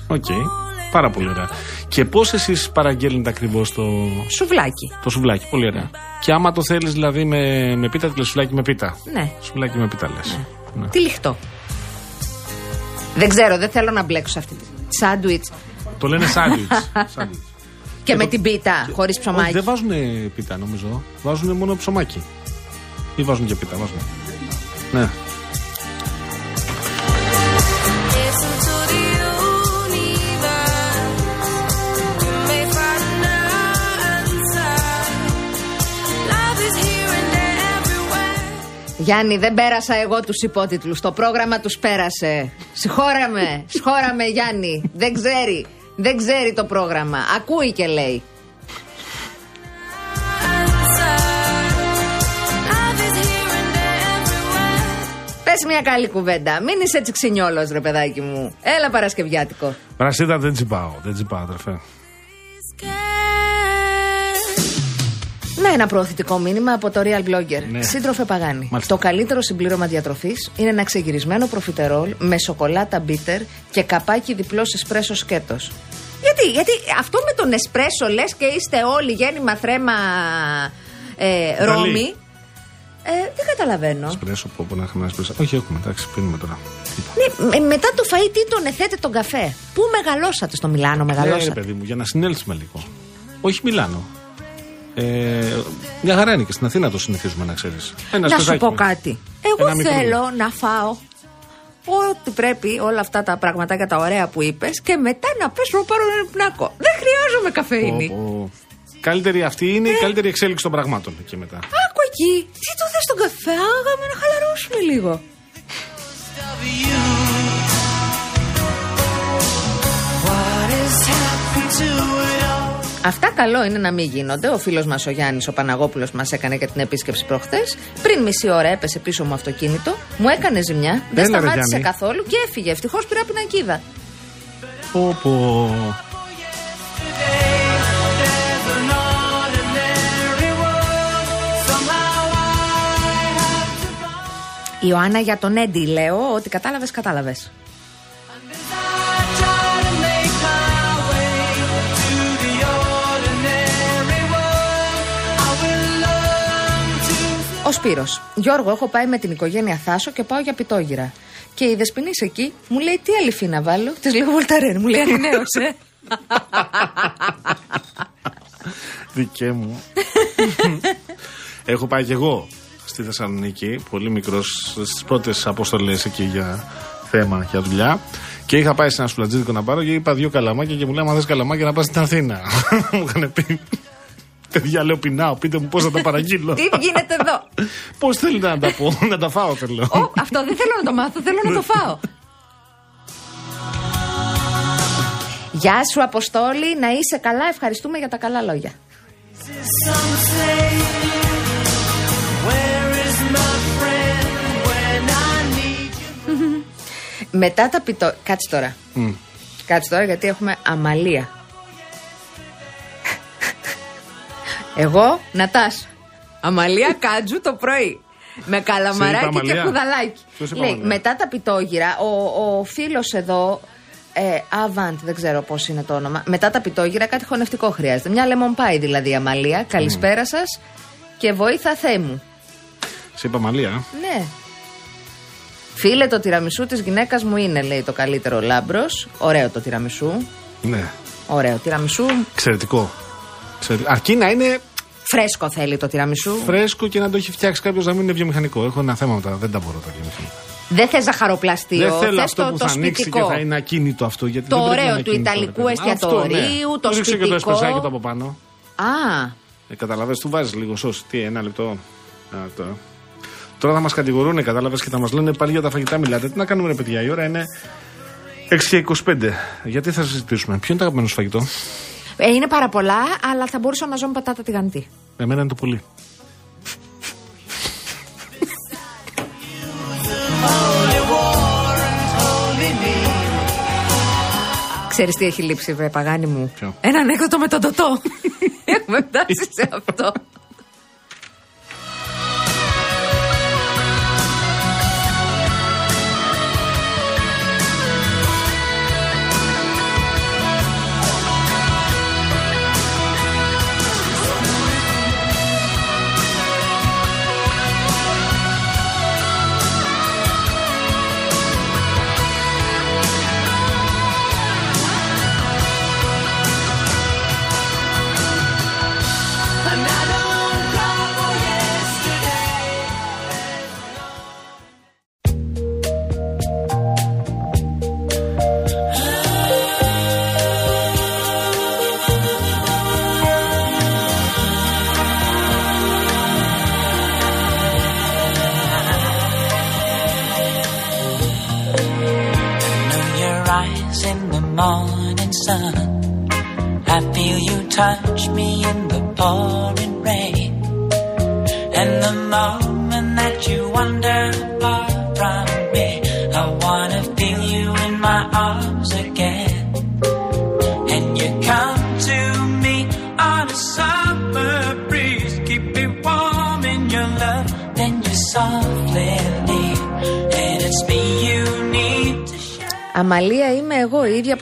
Οκ. Πάρα πολύ ωραία. Και πώς εσείς παραγγέλνετε ακριβώς το, Σουβλάκι. το σουβλάκι. Πολύ ωραία. Και άμα το θέλεις δηλαδή με, με πίτα, λες σουβλάκι με πίτα. Ναι. Σουβλάκι με πίτα λες. Ναι. Τυλιχτό. Δεν ξέρω, δεν θέλω να μπλέξω σε αυτή τη. Σάντουιτς. Το λένε σάντουιτς. Σάντουιτς. Και με την πίτα, χωρίς Όχι, ψωμάκι. δεν βάζουν πίτα νομίζω. Βάζουν μόνο ψωμάκι. Ή βάζουν και πίτα, βάζουν. Ναι. Listen to the universe. You may find an answer. Love is here and everywhere. Γιάννη, δεν πέρασα εγώ τους υπότιτλους. Το πρόγραμμα τους πέρασε. Συγχώραμε, συγχώραμε, Γιάννη. Δεν ξέρει. Δεν ξέρει το πρόγραμμα. Ακούει και λέει. Love is here and everywhere. Πες μια καλή κουβέντα. Μην είσαι έτσι ξυνιόλο, ρε παιδάκι μου. Έλα Παρασκευιάτικο. Παρασίτα δεν τσιπάω. Δεν τσιπάω, αδερφέ. Ένα προωθητικό μήνυμα από το Real Blogger. Ναι. Σύντροφε Παγάνη. Μάλιστα. Το καλύτερο συμπλήρωμα διατροφής είναι ένα ξεγυρισμένο προφιτερόλ με σοκολάτα μπίτερ και καπάκι διπλός εσπρέσο σκέτος. Γιατί, γιατί αυτό με τον εσπρέσο λες και είστε όλοι γέννημα θρέμα ε, Ρώμη. Ε, δεν καταλαβαίνω. Σπρέσο, πω, πω να είχαμε ένα σπρέσο. Όχι, έχουμε, εντάξει, πίνουμε τώρα. Ναι, με- μετά το φαΐ τι τον εθέτε τον καφέ; Πού μεγαλώσατε στο Μιλάνο, Ναι, ρε μεγαλώσατε. παιδί μου, για να συνέλθουμε λίγο. Όχι Μιλάνο. Ε, μια χαρά είναι και στην Αθήνα το συνηθίζουμε να ξέρεις. να σου πω κάτι. Εγώ Ένα μικρό. θέλω να φάω ό,τι πρέπει, όλα αυτά τα πραγματάκια τα ωραία που είπες και μετά να πες να πάρω ένα πνάκο. Δεν χρειάζομαι καφέινη. Καλύτερη αυτή είναι Ε. η καλύτερη εξέλιξη των πραγμάτων εκεί μετά. Άκου εκεί. Τι το θες στον καφέ, άγαμε να χαλαρώσουμε λίγο. Αυτά καλό είναι να μην γίνονται. Ο φίλος μας ο Γιάννης, ο Παναγόπουλος, μας έκανε και την επίσκεψη προχθέ. Πριν μισή ώρα έπεσε πίσω μου αυτοκίνητο, μου έκανε ζημιά, δεν Έλα, ρε, σταμάτησε Γιάννη. καθόλου και έφυγε. Ευτυχώς πήρα πινακίδα. Πω, πω. Ιωάννα για τον Έντι λέω ότι κατάλαβες, κατάλαβες. Σπύρος. Γιώργο, έχω πάει με την οικογένεια Θάσο και πάω για πιτόγυρα. Και η Δεσποινής εκεί μου λέει τι αληφή να βάλω. Της λέω Βολταρέν, μου λέει ανανέωσε. Δικέ μου. Έχω πάει και εγώ στη Θεσσαλονίκη, πολύ μικρός, στις πρώτες αποστολές εκεί για θέμα, για δουλειά. Και είχα πάει σε ένα σουλατζίδικο να πάρω και είπα δύο καλαμάκια και μου λέει: Αν θε καλαμάκια να πας στην Αθήνα. μου είχαν πει. Παιδιά, λέω πεινάω, πείτε μου πώς θα τα παραγγείλω. τι γίνεται εδώ; πώς θέλετε να τα πω, να τα φάω θέλω. Ω, αυτό δεν θέλω να το μάθω, θέλω να το φάω. Γεια σου Αποστόλη, να είσαι καλά, ευχαριστούμε για τα καλά λόγια. Μετά τα πιτό... Κάτσε τώρα. Κάτσε τώρα γιατί έχουμε αμαλία. Εγώ, Νατάς. Αμαλία κάτζου το πρωί. Με Σε είπα καλαμαράκι και Αμαλία; κουδαλάκι. Ποιος είπε Λέει, Αμαλία; μετά τα πιτόγυρα, ο, ο φίλος εδώ, ε, Avant, δεν ξέρω πώς είναι το όνομα, μετά τα πιτόγυρα κάτι χωνευτικό χρειάζεται. Μια lemon pie δηλαδή, Αμαλία. Καλησπέρα σας και βοήθα Θεέ μου. Σε είπα Μαλία. Ναι. Φίλε, το τυραμισού της γυναίκας μου είναι, λέει το καλύτερο λάμπρος. Ωραίο το τυραμισού. Ναι. Ωραίο τυραμισού. Εξαιρετικό. Εξαιρετικό. Αρκεί να είναι Φρέσκο θέλει το τυραμισού. φρέσκο και να το έχει φτιάξει κάποιος να μην είναι βιομηχανικό. Έχω ένα θέμα με τα. Δεν τα μπορώ τα βιομηχανικά. Δεν θες ζαχαροπλαστείο. Δεν θέλω θες αυτό το, που το θα ανοίξει σπιτικό. και θα είναι ακίνητο αυτό. Γιατί Το δεν πρέπει να ωραίο είναι του ακίνητο, Ιταλικού ρε παιδί. εστιατορίου, Αυτό, ναι. το Ρίξε και το σπιτικό. εσπρεσάκι του από πάνω. Α, Ε, Καταλαβες, του βάζεις λίγο σως. Τι, ένα λεπτό. Α, το. Τώρα θα μας κατηγορούν, κατάλαβες και θα μας λένε πάλι για τα φαγητά μιλάτε. Τι να κάνουμε, ρε παιδιά, η ώρα είναι 6 και 25. Γιατί θα συζητήσουμε, Ποιο είναι το αγαπημένο σου φαγητό, ε, είναι πάρα πολλά, αλλά θα μπορούσα να ζω με πατάτα τηγανιτή. Εμένα είναι το πολύ. Ξέρεις τι έχει λείψει, βρε παγάνι μου; Ποιο; Ένα ανέκδοτο με τον τοτό. Έχουμε φτάσει σε αυτό.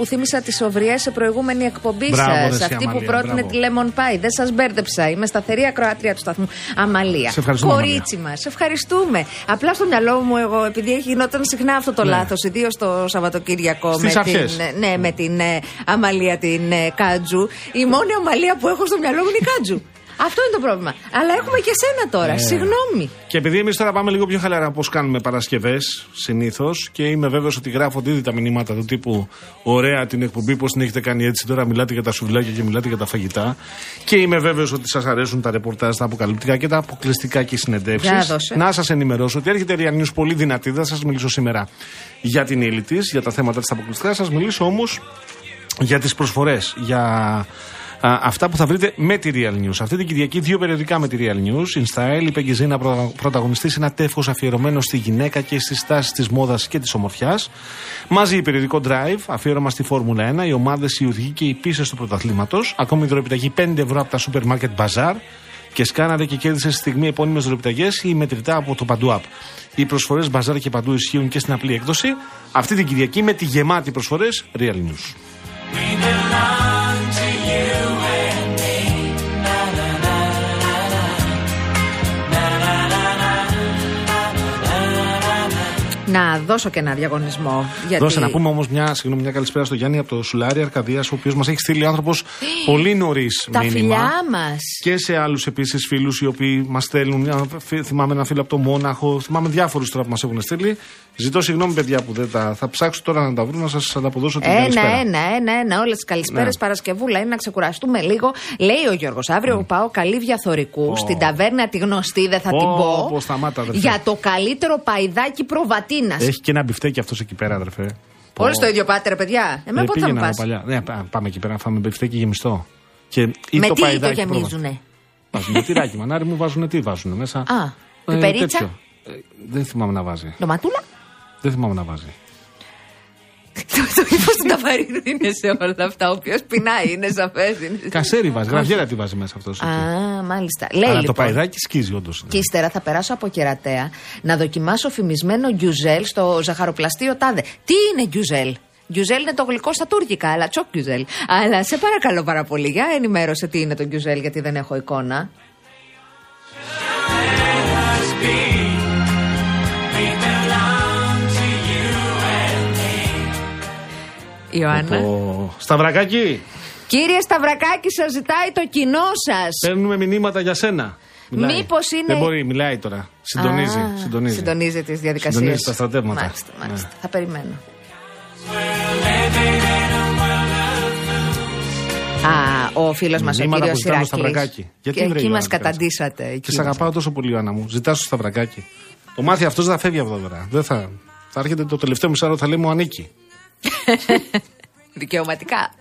Που θύμισα τις οβριέ σε προηγούμενη εκπομπή Μπράβο, ρε, σας. εσύ, Αυτή που Αμαλία, πρότεινε μπράβο. τη Lemon Pie. Δεν σας μπέρδεψα. Είμαι σταθερή ακροάτρια του σταθμού. Αμαλία. Σε ευχαριστούμε, Κορίτσι μας. ευχαριστούμε. Απλά στο μυαλό μου, εγώ, επειδή έχει γινόταν συχνά αυτό το Ναι. λάθος, ιδίως το Σαββατοκύριακο Στις με αρχές. την, ναι, με την ε, Αμαλία την ε, Κάτζου. Η μόνη Αμαλία που έχω στο μυαλό μου είναι η Κάτζου. Αυτό είναι το πρόβλημα. Αλλά έχουμε και σένα τώρα. Ναι. Συγγνώμη. Και επειδή εμείς τώρα πάμε λίγο πιο χαλαρά όπω κάνουμε Παρασκευές συνήθως και είμαι βέβαιος ότι γράφονται ήδη τα μηνύματα του τύπου Ωραία την εκπομπή, πώς την έχετε κάνει έτσι. Τώρα μιλάτε για τα σουβλάκια και μιλάτε για τα φαγητά. Και είμαι βέβαιος ότι σας αρέσουν τα ρεπορτάζ, τα αποκαλυπτικά και τα αποκλειστικά και οι συνεντεύξεις. Για δώσε. Να σας ενημερώσω ότι έρχεται η Real News πολύ δυνατή. Δεν θα σας μιλήσω σήμερα για την ύλη της, για τα θέματα της αποκλειστικά. Θα σας μιλήσω όμως για τις προσφορές, για Α, αυτά που θα βρείτε με τη Real News. Αυτή την Κυριακή δύο περιοδικά με τη Real News. In Style, η Πεγκυζίνα προ- πρωταγωνιστής ένα τεύχος αφιερωμένο στη γυναίκα και στις τάσει της μόδας και της ομορφιάς. Μαζί η περιοδικό Drive, αφιέρωμα στη Φόρμουλα 1, οι ομάδες, οι οδηγοί και οι πίσες του πρωταθλήματος. Ακόμη δωρεπιταγή 5 ευρώ από τα σούπερ μάρκετ Bazaar. Και σκάναρε και κέρδισε στη στιγμή επώνυμες δωρεπιταγές ή μετρητά από το Παντού App. Οι προσφορές Bazaar και Παντού ισχύουν και στην απλή έκδοση. Αυτή την Κυριακή με τη γεμάτη προσφορές Real News. you. Να δώσω και ένα διαγωνισμό. Γιατί... Δώσε να πούμε όμως μια, συγγνώμη, μια καλησπέρα στο Γιάννη από το Σουλάρι Αρκαδίας, ο οποίος μας έχει στείλει άνθρωπος πολύ νωρίς Τα μήνυμα. φιλιά μας. Και σε άλλους επίσης φίλους οι οποίοι μας στέλνουν. Ένα φι- Θυμάμαι ένα φίλο από το Μόναχο. Θυμάμαι διάφορους τώρα που μας έχουν στείλει. Ζητώ συγγνώμη, παιδιά, που δεν τα. Θα ψάξω τώρα να τα βρω να σας ανταποδώσω την Ένα, καλησπέρα. ένα, ένα, ένα. Όλες τις καλησπέρες Ναι. Παρασκευούλα είναι να ξεκουραστούμε λίγο. Λέει ο Γιώργος, αύριο πάω καλή διαθορικού στην ταβέρνα τη γνωστή, δεν θα την Ω, πω. πω, σταμάτα, αδερφέ. για το καλύτερο παϊδάκι προβατίνα. Έχει και ένα μπιφτέκι αυτός εκεί πέρα, αδερφέ. Όλοι στο ίδιο πάτε, ρε παιδιά. Εμένα Ε, πότε θα μου πήγαινα πας; παλιά. Ναι, πά- πάμε εκεί πέρα να φάμε μπιφτέκι γεμιστό. Και, ή Με το τι το παϊδάκι γεμίζουνε; Βάζουν τυράκι, μανάρι μου βάζουν τι βάζουν μέσα. Α, Ε, πιπερίτσα; τέτοιο. Ε, δεν θυμάμαι να βάζει. Ντοματούλα; Δεν θυμάμαι να βάζει. Το ύφος του ταβαρίνου είναι σε όλα αυτά. Ο οποίος πεινάει, είναι σαφές. Κασέρι βάζει, γραβιέρα τι βάζει μέσα αυτός. Α, μάλιστα. Λέει Αλλά το λοιπόν. παϊδάκι σκίζει όντως. Και ύστερα θα περάσω από κερατέα να δοκιμάσω φημισμένο γκιουζέλ στο ζαχαροπλαστείο τάδε. Τι είναι γκιουζέλ; Γκιουζέλ είναι το γλυκό στα τουρκικά, αλλά çok güzel. Αλλά σε παρακαλώ πάρα πολύ, για ενημέρωσε τι είναι το γκιουζέλ, γιατί δεν έχω εικόνα. Ιωάννα. Ο Σταυρακάκι, Κύριε Σταυρακάκη, σας ζητάει το κοινό σας. παίρνουμε μηνύματα για σένα. Μιλάει. Μήπως είναι- Δεν μπορεί, μιλάει τώρα. Συντονίζει. συντονίζει. Συντονίζει τις διαδικασίες. Συντονίζει τα στρατεύματα. Μάλιστα, μάλιστα. Ναι. Θα περιμένω. Α, ο φίλος μας ο Μηνύματα κύριος που ζητάμε στο Ηρακλή. Σταυρακάκι. Γιατί Και βρε, εκεί μας Ιωάννα, καταντήσατε. Και εκεί σε μας. αγαπάω τόσο πολύ, Άννα μου. Ζητάς στο Σταυρακάκι. Το μάθει αυτός δεν θα φεύγει από εδώ τώρα. Δεν θα. Θα έρχεται το τελευταίο μισάρο, θα λέει μου ανήκει. Δικαιωματικά.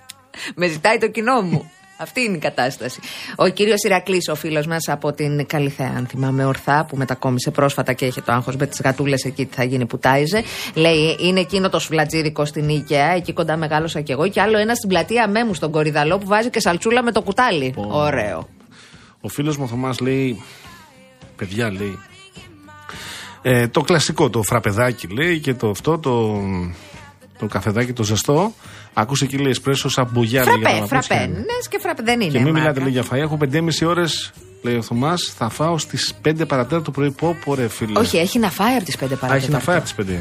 Με ζητάει το κοινό μου. Αυτή είναι η κατάσταση. Ο κύριος Ηρακλής, ο φίλος μας από την Καλυθέα, αν θυμάμαι ορθά, που μετακόμισε πρόσφατα και είχε το άγχος με τις γατούλες εκεί τι θα γίνει που τάιζε. Λέει, είναι εκείνο το σουβλατζίδικο στην Ίκαια, εκεί κοντά μεγάλωσα κι εγώ. Και άλλο ένα στην πλατεία Μέμου, στον Κορυδαλό, που βάζει και σαλτσούλα με το κουτάλι. Ωραίο. Ο φίλος μου ο Θωμάς λέει. Παιδιά λέει. Ε, το κλασικό, το φραπεδάκι λέει και το αυτό, το, το καφεδάκι το ζεστό. Ακούσε εκεί λέει εσπρέσο σαν μπογιά. λέει, για Φραπέ, να πεις φραπέ. και- Ναι, και φραπέ δεν είναι. Και μην μάγκα. μιλάτε λέει για φαΐ. Έχω 5,5 ώρες, λέει ο Θωμάς. Θα φάω στις 5 παρατέταρτο το πρωί. Πω, πω ρε φίλε. Όχι, έχει να φάει από τις 5 Α, παρά. έχει να φάει από τις 5.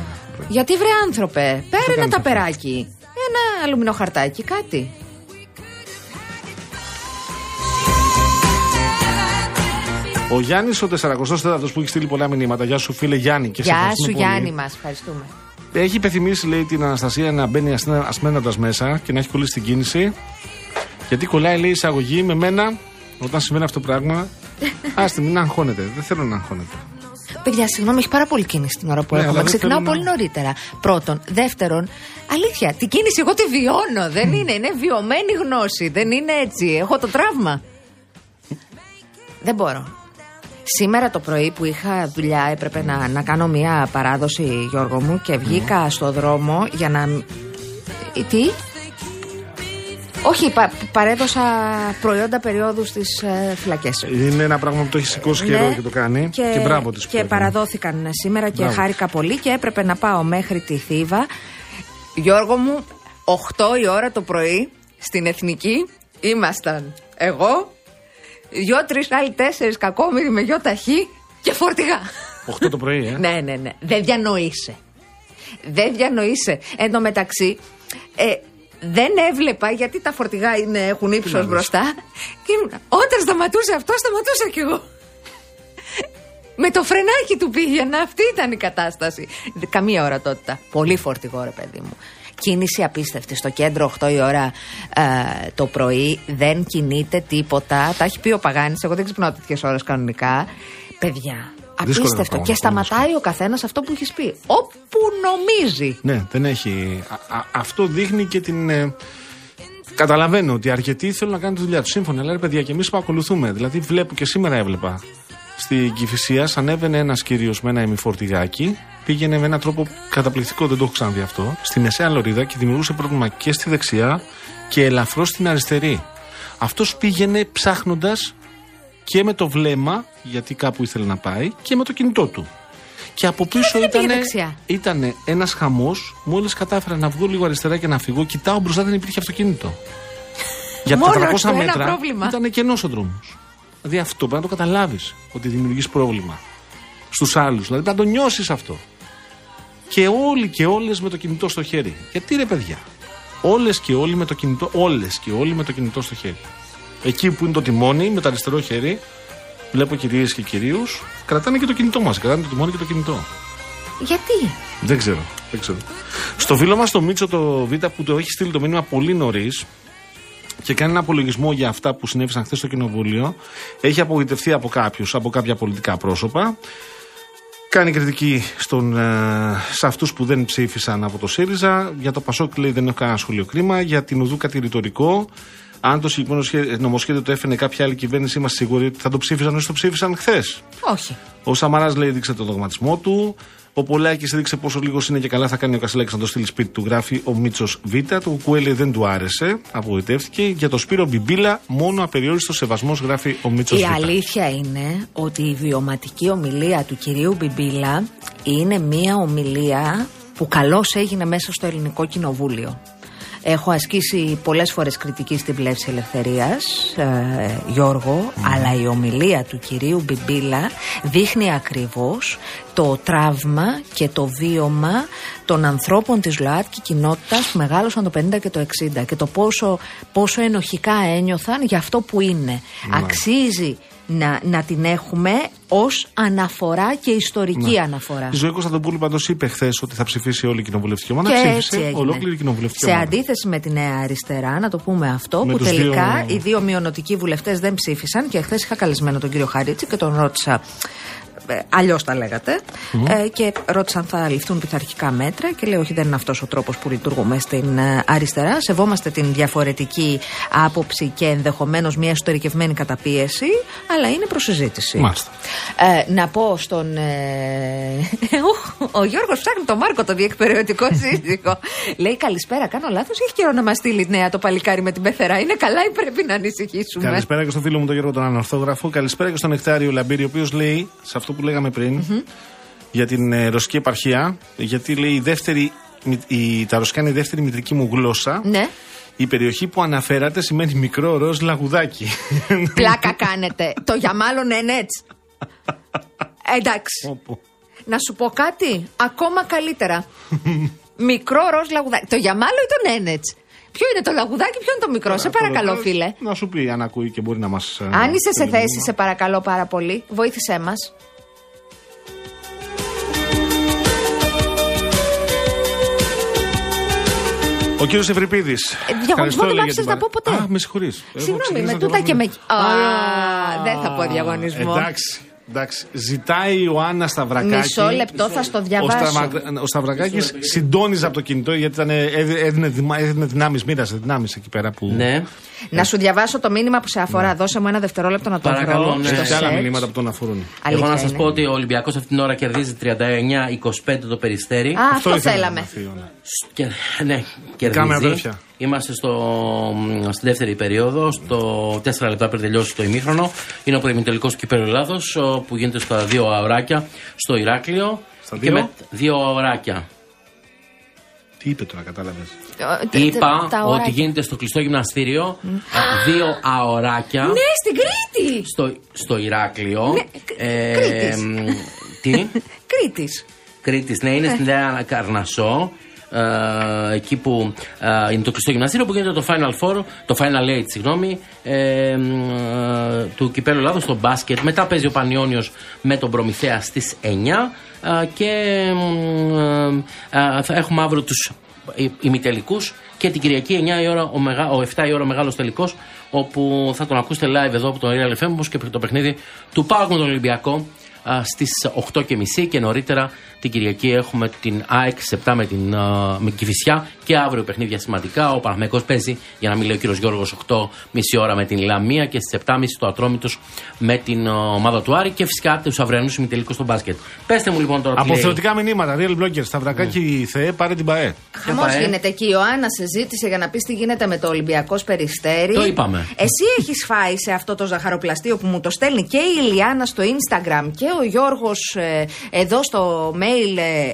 Γιατί βρε άνθρωπε, παίρνει κάνει ένα αυτό. ταπεράκι. Ένα αλουμινό χαρτάκι, κάτι. Ο Γιάννης, ο 44ο που έχει στείλει πολλά μηνύματα. Γεια σου, φίλε Γιάννη. Και σε Γεια ευχαριστούμε σου πολύ. Γιάννη μας, ευχαριστούμε. Έχει υπενθυμίσει, λέει, την Αναστασία να μπαίνει ασμένοντα μέσα και να έχει κολλήσει την κίνηση. Γιατί κολλάει, λέει, εισαγωγή με μένα όταν συμβαίνει αυτό το πράγμα. Άστε, μην αγχώνετε. Δεν θέλω να αγχώνετε. Παιδιά, συγγνώμη, έχει πάρα πολύ κίνηση την ώρα που Ναι, έρχομαι. αλλά δεν Ξεκινάω θέλω να- πολύ νωρίτερα. Πρώτον. Δεύτερον, αλήθεια, την κίνηση εγώ τη βιώνω. Δεν είναι, είναι βιωμένη γνώση. Δεν είναι έτσι. Έχω το τραύμα. Δεν μπορώ. Σήμερα το πρωί που είχα δουλειά έπρεπε να, να κάνω μια παράδοση Γιώργο μου και βγήκα στο δρόμο για να... Ε, Τι; Όχι, πα- παρέδωσα προϊόντα περίοδου στις ε, φυλακές. Είναι ένα πράγμα που το έχεις σηκώσει καιρό Ναι. και το κάνει. Και, μπράβο της. Και παραδόθηκαν σήμερα και Μπράβο. χάρηκα πολύ και έπρεπε να πάω μέχρι τη Θήβα. Γιώργο μου, 8 η ώρα το πρωί στην Εθνική ήμασταν εγώ, δυο-τρει άλλοι τέσσερις κακόμοιροι με γιο ταχύ και φορτηγά. 8 το πρωί, ε. ναι, ναι, ναι. Δεν διανοείσαι. Δεν διανοείσαι. Εν τω μεταξύ, ε, δεν έβλεπα γιατί τα φορτηγά είναι, έχουν ύψος μπροστά. Και ήμουν, όταν σταματούσε αυτό, σταματούσα κι εγώ. Με το φρενάκι του πήγαινα. Αυτή ήταν η κατάσταση. Καμία ορατότητα. Πολύ φορτηγό, ρε παιδί μου. Κίνηση απίστευτη. Στο κέντρο 8 η ώρα ε, το πρωί δεν κινείται τίποτα. Τα έχει πει ο Παγάνης. Εγώ δεν ξυπνάω τέτοιες ώρες κανονικά. Παιδιά. Δύσκολο είναι Απίστευτο. το Και πράγμα, σταματάει ο καθένας αυτό που έχεις πει. Όπου νομίζει. Ναι, δεν έχει. α- α- αυτό δείχνει και την. ε, Καταλαβαίνω ότι αρκετοί θέλουν να κάνουν τη δουλειά τους. Σύμφωνα, αλλά ρε παιδιά, και εμείς που ακολουθούμε. Δηλαδή, βλέπω και σήμερα έβλεπα. Στην Κυφυσία ανέβαινε ένας κύριος με ένα ημιφορτηγάκι. Πήγαινε με έναν τρόπο καταπληκτικό, δεν το έχω ξαναδεί αυτό. Στη μεσαία λωρίδα και δημιουργούσε πρόβλημα και στη δεξιά και ελαφρώς στην αριστερή. Αυτός πήγαινε ψάχνοντας και με το βλέμμα, γιατί κάπου ήθελε να πάει, και με το κινητό του. Και από πίσω δεν πήγε ήταν δεξιά; ήτανε ένας χαμός. Μόλις κατάφερα να βγω λίγο αριστερά και να φύγω, κοιτάω μπροστά δεν υπήρχε αυτοκίνητο. Για Μόνο 400 στο ένα μέτρα πρόβλημα. ήταν κενός ο δρόμος. Δηλαδή αυτό πρέπει να το καταλάβεις ότι δημιουργείς πρόβλημα στους άλλους. Δηλαδή πρέπει να το νιώσεις αυτό. Και όλοι και όλες με το κινητό στο χέρι. Γιατί ρε παιδιά, όλες και όλοι με το κινητό, όλες και όλοι με το κινητό στο χέρι. Εκεί που είναι το τιμόνι με το αριστερό χέρι, βλέπω κυρίες και κυρίους, κρατάνε και το κινητό μας. Κρατάνε το τιμόνι και το κινητό. Γιατί; Δεν ξέρω. Δεν ξέρω. Στο φίλο μας το Μίτσο το Β που το έχει στείλει το μήνυμα πολύ νωρίς και κάνει ένα απολογισμό για αυτά που συνέβησαν χθες στο Κοινοβούλιο, έχει απογοητευτεί από κάποιους, από κάποια πολιτικά πρόσωπα. Κάνει κριτική στον, ε, σε αυτούς που δεν ψήφισαν από το ΣΥΡΙΖΑ. Για το Πασόκ λέει δεν έχω κανένα σχολείο κρίμα. Για την Ουδού κάτι ρητορικό. Αν το συγκεκριμένο σχέ- νομοσχέδιο το έφερε κάποια άλλη κυβέρνηση, είμαστε σίγουροι ότι θα το ψήφισαν όσο το ψήφισαν χθες. Όχι. Ο Σαμαράς λέει έδειξε το δογματισμό του. Ο Πολάκη έδειξε πόσο λίγος είναι και καλά θα κάνει ο Κασιλάκη να το στείλει σπίτι του. Γράφει ο Μίτσος Β. Το Κουκουέλε δεν του άρεσε. Απογοητεύτηκε. Για το Σπύρο Μπιμπίλα, μόνο απεριόριστο σεβασμός γράφει ο Μίτσος Β. Η αλήθεια είναι ότι η βιωματική ομιλία του κυρίου Μπιμπίλα είναι μία ομιλία που καλώς έγινε μέσα στο ελληνικό κοινοβούλιο. Έχω ασκήσει πολλές φορές κριτική στην πλεύση ελευθερίας, ε, Γιώργο, αλλά η ομιλία του κυρίου Μπιμπίλα δείχνει ακριβώς το τραύμα και το βίωμα των ανθρώπων της ΛΟΑΤΚΙ κοινότητας που μεγάλωσαν το 50 και το 60 και το πόσο, πόσο ενοχικά ένιωθαν για αυτό που είναι. Αξίζει να, να την έχουμε ως αναφορά και ιστορική αναφορά. Η Ζωή Κωνσταντοπούλου πάντως είπε χθες ότι θα ψηφίσει όλη η κοινοβουλευτική ομάδα. Και Ψήφισε έτσι έγινε. ολόκληρη η κοινοβουλευτική Σε ομάδα. αντίθεση με τη Νέα Αριστερά, να το πούμε αυτό, Με που τους τελικά δύο- οι δύο μειονοτικοί βουλευτές δεν ψήφισαν και χθες είχα καλεσμένο τον κύριο Χαρίτση και τον ρώτησα. Αλλιώς τα λέγατε. Ε, και ρώτησαν θα ληφθούν πειθαρχικά μέτρα και λέει: Όχι, δεν είναι αυτός ο τρόπος που λειτουργούμε στην ε, αριστερά. Σεβόμαστε την διαφορετική άποψη και ενδεχομένως μια εσωτερικευμένη καταπίεση, αλλά είναι προσυζήτηση. Μάλιστα. Ε, να πω στον. Ε, ο Γιώργος ψάχνει τον Μάρκο, το διεκπαιρεωτικό σύζυγο. Λέει καλησπέρα, κάνω λάθος. Έχει καιρό να μας στείλει νέα το παλικάρι με την πεθερά. Είναι καλά ή πρέπει να ανησυχήσουμε; Καλησπέρα και στον φίλο μου τον Γιώργο τον Ανορθόγραφο. Καλησπέρα και στον Εκτάριο Λαμπύρη, ο οποίος λέει σε αυτό που λέγαμε πριν για την ε, ρωσική επαρχία. Γιατί λέει η δεύτερη, μη- η, τα ρωσικά είναι η δεύτερη μητρική μου γλώσσα. Ναι. Η περιοχή που αναφέρατε σημαίνει μικρό ροζ λαγουδάκι. Πλάκα κάνετε. το για μάλλον ενέτς. Εντάξει. Όπου. Να σου πω κάτι ακόμα καλύτερα. Μικρό ροζ λαγουδάκι. Το για μάλλον ή το ένετς. Ποιο είναι το λαγουδάκι, ποιο είναι το μικρό. Σε παρακαλώ, Τώρα, φίλε. Να σου πει αν ακούει και μπορεί να μας. Αν είσαι σε θέση, σε παρακαλώ πάρα πολύ, βοήθησέ μας. Ο κύριος Ευρυπίδης. Ε, διαγωνισμό δεν μ' άφησες να πω ποτέ; Α, με συγχωρείς. Συγγνώμη, με τούτα και με. Α, δεν θα πω διαγωνισμό. Εντάξει. Εντάξει. Ζητάει η Ιωάννα Σταυρακάκη. Μισό λεπτό θα στο Ο, διαβάσω. Σταυρα... ο Σταυρακάκης συντόνιζε από το κινητό γιατί ήταν, έδι- έδινε, δημα- έδινε δυνάμεις, μοίρασε δυνάμεις εκεί πέρα που. Ναι. Να σου διαβάσω το μήνυμα που σε αφορά. Δώσε μου ένα δευτερόλεπτο να το Παρακαλώ, βρω. ναι. στο Έχει άλλα search. μηνύματα που τον αφορούν. Εγώ να Αλήθεια σας είναι. πω ότι ο Ολυμπιακός αυτή την ώρα κερδίζει 39-25 το περιστέρι. Α, αυτό ήθελα να θέλαμε. μάθει η Ιωάννα. Και, ναι, Κάμε κερδίζει. αδέρφια. Είμαστε στο, μ, στη δεύτερη περίοδο, στο 4 λεπτά πριν τελειώσει το ημίχρονο. Είναι ο προημιτελικό του κυπέλου Ελλάδο που γίνεται στα δύο αωράκια στο Ηράκλειο. Στα Και δύο; με δύο αωράκια. Τι είπε τώρα, κατάλαβες; Ε, τε- τε- Είπα τα ότι ωράκια. γίνεται στο κλειστό γυμναστήριο α, δύο αωράκια Ναι, στην Κρήτη! στο, στο Ηράκλειο. Ναι, Κρήτης. μ, τι; Κρήτης. Κρήτης, ναι, είναι στην Νέα Καρνασό. Ε, εκεί που ε, είναι το κλειστό γυμναστήριο που γίνεται το Final Four, το Final Eight, συγγνώμη, ε, μ, ε, του Κυπέλου Ελλάδος στο μπάσκετ. Μετά παίζει ο Πανιόνιος με τον Προμηθέα στις 9 ε, και μ, ε, ε, θα έχουμε αύριο τους ε, ημιτελικούς και την Κυριακή 9 η ώρα, ο, μεγα, ο 7 η ώρα ο μεγάλος τελικός όπου θα τον ακούσετε live εδώ από τον Real FM όπως και το παιχνίδι του Πάουκ με τον Ολυμπιακό στις 8.30 και νωρίτερα την Κυριακή έχουμε την ΑΕΚ σε 7 με την α, με Κηφισιά και αύριο παιχνίδια σημαντικά. Ο Παναγμαϊκός παίζει, για να μην λέει ο κύριος Γιώργος, 8 μισή ώρα με την Λαμία και στις 7.30 το Ατρόμητος με την α, ομάδα του Άρη και φυσικά τους αυριανούς ημιτελικού στο μπάσκετ. Πετε μου λοιπόν τώρα τι λέει. Αποθεωτικά μηνύματα, real bloggers, Σταυρακάκι Θεέ, πάρε την ΠαΕ. Χαμός πάει, ε; γίνεται εκεί. Η Ιωάννα σε ζήτησε για να πεις τι γίνεται με το Ολυμπιακός Περιστέρι. Το είπαμε. Εσύ έχεις φάει σε αυτό το ζαχαροπλαστείο που μου το στέλνει και η Ηλιάνα στο Instagram και ο Γιώργος εδώ στο mail ε, ε,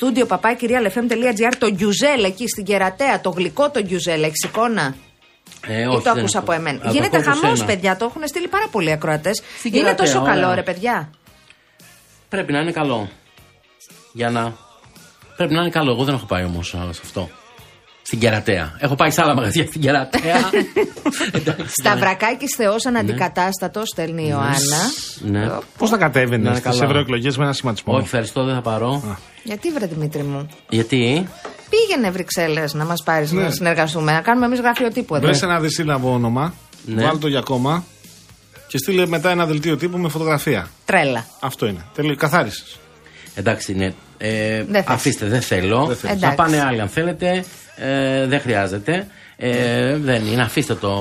studio παπάκι realfm.gr το γκιουζέλ εκεί στην κερατέα, το γλυκό το γκιουζέλ. Έχει εικόνα. Ε, Ή όχι, το δεν άκουσα έχω. από εμένα. Α, το Γίνεται ακούω από χαμός, σένα. παιδιά. Το έχουν στείλει πάρα πολλοί ακροατές. Στην Είναι Κερατέα, τόσο ωραία. καλό, ρε παιδιά. Πρέπει να είναι καλό. Για να. Πρέπει να είναι καλό. Εγώ δεν έχω πάει όμως σε αυτό. Στην κερατέα. Έχω πάει σε άλλα μαγαζιά στην κερατέα. Εντάξει, Σταυρακάκης Θεός αναντικατάστατος, στέλνει η Ιωάννα. Ναι. Πώς θα Να κατέβαινε είναι στις καλά. ευρωεκλογές με ένα σχηματισμό; Όχι, ευχαριστώ, δεν θα πάρω. Γιατί βρε Δημήτρη μου; Γιατί; Πήγαινε Βρυξέλλες να μας πάρεις Ναι. να συνεργαστούμε. Να κάνουμε εμείς γραφείο τύπου εδώ. Βρες ένα δυσύλλαβο όνομα, Ναι. βάλ το για κόμμα και στείλε μετά ένα δελτίο τύπου με φωτογραφία. Τρέλα. Αυτό είναι. Τελείω, καθάρισες. Εντάξει, ναι. Ε, Δεν θες. αφήστε, δεν θέλω. Δεν θες. Θα Εντάξει. πάνε άλλοι αν θέλετε. Ε, δεν χρειάζεται. Ε, δεν είναι, αφήστε το.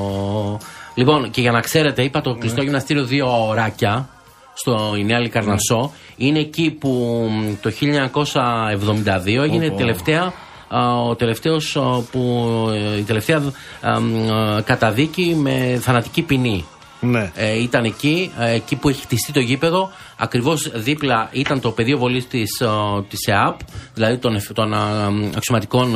Λοιπόν, και για να ξέρετε, είπα το κλειστό γυμναστήριο δύο ωράκια στο η Νέα Λικαρνασσό. Είναι εκεί που μ, το 1972 έγινε η τελευταία α, ο τελευταίος α, που ε, η τελευταία α, μ, α, καταδίκη με θανατική ποινή. Ναι. Ε, ήταν εκεί, ε, εκεί που έχει χτιστεί το γήπεδο. Ακριβώς δίπλα ήταν το πεδίο βολής της της ΕΑΠ, δηλαδή των, εφ- των α, αξιωματικών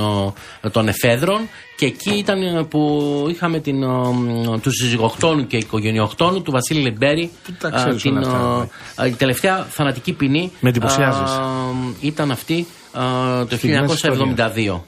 ε, των εφέδρων. Και εκεί ήταν ε, που είχαμε την, ε, μ, τους συζυγοκτόνου και οικογενειοκτόνου του Βασίλη Λεμπέρη. τα ξέρεις την, όλα αυτά, ε, ε, η τελευταία θανατική ποινή. Με εντυπωσιάζεις. ε, ήταν αυτή ε, το Στιγμές 1972.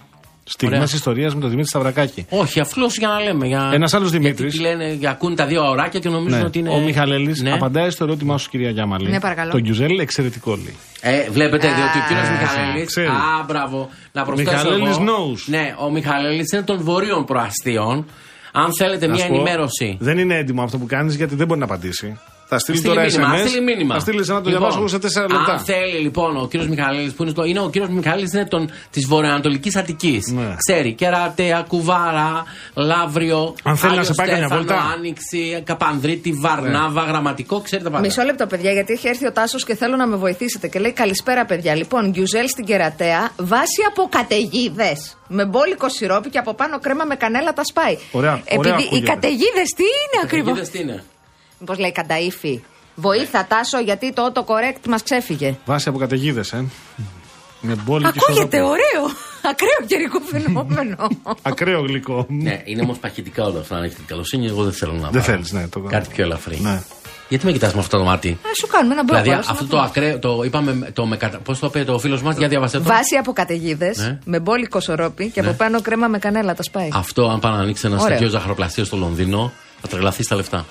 Στιγμές Ωραία. ιστορίας με τον Δημήτρη Σταυρακάκη. Όχι, απλώ για να λέμε. Για... Ένας άλλος γιατί Δημήτρης. τι λένε, για ακούνε τα δύο ωράκια και νομίζουν Ναι. ότι είναι. Ο Μιχαλέλης Ναι. απαντάει στο ερώτημά σου, κυρία Γιάμαλη. Ναι, παρακαλώ. Το γκιουζέλ εξαιρετικό λέει. Ε, βλέπετε, διότι ο κύριος Α, Μιχαλέλη. ξέρει. Α, μπράβο. Να προσθέσω. Μιχαλέλης εγώ. knows. Ναι, ο Μιχαλέλης είναι των βορείων προαστίων. Αν θέλετε Να μια σου πω, ενημέρωση. Δεν είναι έτοιμο αυτό που κάνεις γιατί δεν μπορεί να απαντήσει. Θα στείλει Στείλει τώρα μήνυμα, SMS. στείλει μήνυμα. Θα στείλει ένα το Λοιπόν, διαβάσω εγώ σε 4 λεπτά. Αν θέλει λοιπόν ο κύριος Μιχαλέλη που είναι, στο, είναι ο κύριος Μιχαλέλη είναι της βορειοανατολικής Αττικής. Ναι. Ξέρει κερατέα, κουβάρα, λαύριο. Αν θέλει να Άγιος σε πάει καμιά Στέφανο, βόλτα. Άνοιξη, Καπανδρίτη, Βαρνάβα, γραμματικό, ξέρει τα πάντα. Μισό λεπτό, παιδιά, γιατί έχει έρθει ο Τάσος και θέλω να με βοηθήσετε. Και λέει Καλησπέρα, παιδιά. Λοιπόν, γκιουζέλ στην κερατέα, βάση από καταιγίδες. Με μπόλικο σιρόπι και από πάνω κρέμα με κανέλα τα σπάει. Ωραία, ωραία Επειδή οι ακούγεται. καταιγίδες τι είναι ακριβώς; Καταιγίδες τι είναι. Μήπως λέει κανταήφι. Βοήθα, Τάσο, γιατί το autocorrect μας ξέφυγε. Βάσει από καταιγίδες, ε. Με μπόλικη Ακούγεται σωρό- ωραίο. Ακραίο καιρικό φαινόμενο. Ακραίο γλυκό. Ναι, είναι όμως παχυτικά όλα αυτά. Αν έχετε την καλοσύνη, εγώ δεν θέλω να Δεν πάρω. θέλεις, ναι, το- Κάτι πιο ελαφρύ. Ναι. Γιατί με κοιτάς με αυτό το μάτι; Α σου κάνουμε ένα μπλοκ. δηλαδή αυτό το ακραίο, το είπαμε, το με κατα... πώς το είπε το φίλος μας, για διαβασέ το. Βάση από καταιγίδες, Ναι. με μπόλικο σωρόπι και Ναι. από πάνω κρέμα με κανέλα τα σπάει. Αυτό, αν πάει να ανοίξει ένα Ωραίο. τέτοιο ζαχαροπλαστείο στο Λονδίνο, θα τρελαθεί στα λεφτά.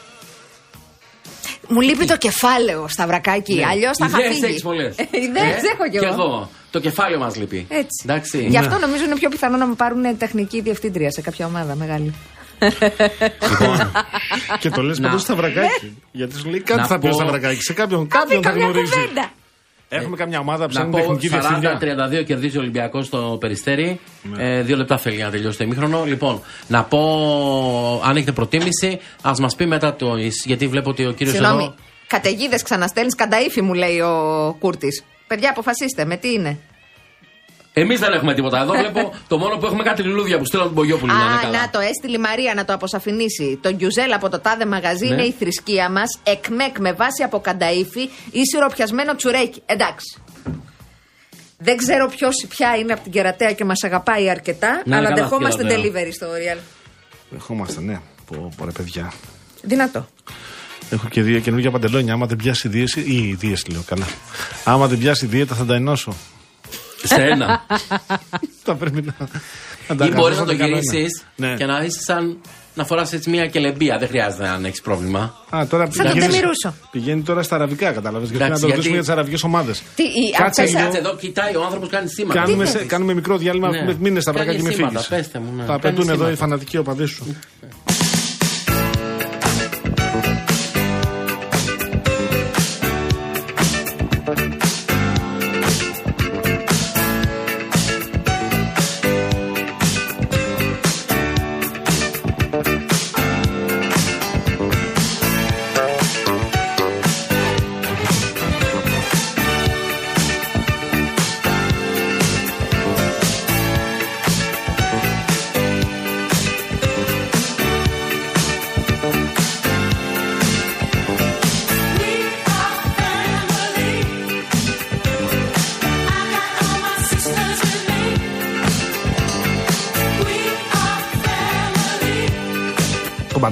Μου λείπει το κεφάλαιο, Σταυρακάκι. Ναι. Αλλιώς θα είχα Ιδέες φύγει. έχεις πολλές. Ιδέες Ε, έχω κι Και εγώ. εδώ. Το κεφάλαιο μας λείπει. Έτσι. Εντάξει. Γι' αυτό νομίζω είναι πιο πιθανό να με πάρουν τεχνική διευθύντρια σε κάποια ομάδα μεγάλη. Λοιπόν, Και το λες με Να. το σταυρακάκι. Γιατί σου λέει κάτι Να θα πει ο πω- σταυρακάκι. Σε κάποιον, κάποιον θα Αφήκα μια γνωρίζει. Κουβέντα. Έχουμε καμιά ομάδα που να ψάχνει πω τεχνική διευθύντρια. 40-32 κερδίζει ο Ολυμπιακός στο περιστέρι. Ναι. Ε, δύο λεπτά θέλει να τελειώσει το ημίχρονο. Λοιπόν, να πω, αν έχετε προτίμηση, ας μας πει μετά το. Γιατί βλέπω ότι ο κύριος Συγγνώμη. εδώ. Καταιγίδες ξαναστέλνεις κανταήφι, μου λέει ο Κούρτης. Παιδιά, αποφασίστε με τι είναι. Εμείς δεν έχουμε τίποτα. Εδώ βλέπω το μόνο που έχουμε κάτι λουλούδια που στέλνουν τον Πογιόπουλο. να είναι Α, καλά. να το έστειλε η Μαρία να το αποσαφηνίσει. Το γκιουζέλ από το τάδε μαγαζί Ναι. είναι η θρησκεία μας. Εκμεκ με βάση από κανταήφι ή σιροπιασμένο τσουρέκι. Εντάξει. Δεν ξέρω ποιος ή ποια είναι από την κερατέα και μας αγαπάει αρκετά, Να είναι αλλά καλά δεχόμαστε αυτή η delivery στο Real. Δεχόμαστε, ναι. Πω, πω, ρε παιδιά. Δυνατό. Έχω και δύο καινούργια παντελόνια. Άμα δεν πιάσει δίαιση, ή δίαιση λέω καλά. Άμα δεν πιάσει δίαιτα θα τα ενώσω. Σε ένα. θα πρέπει να. να τα Ή μπορείς καθίσω να το τα κανένα. γυρίσεις Ναι. και να είσαι σαν να φοράς έτσι μια κελεμπία. Δεν χρειάζεται αν έχεις πρόβλημα. Α, τώρα Σαν τον πηγαίνεις- Τεμιρούσο. Πηγαίνει τώρα στα αραβικά, κατάλαβες. Γιατί Εντάξει, να το ρωτήσουμε γιατί- για τις αραβικές ομάδες. Τι, οι- Κάτσε αυτές- λίγο. Κάτσε εδώ, κοιτάει ο άνθρωπος κάνει σήμα. Κάνουμε, Τι σε- θες; κάνουμε μικρό διάλειμμα. Ναι. Ναι. Μείνε στα Κάνει βρακά και με σήματα, φύγεις. πέστε μου, ναι. Θα Κάνει απαιτούν εδώ σήματα. οι φανατικοί οπαδοί σου.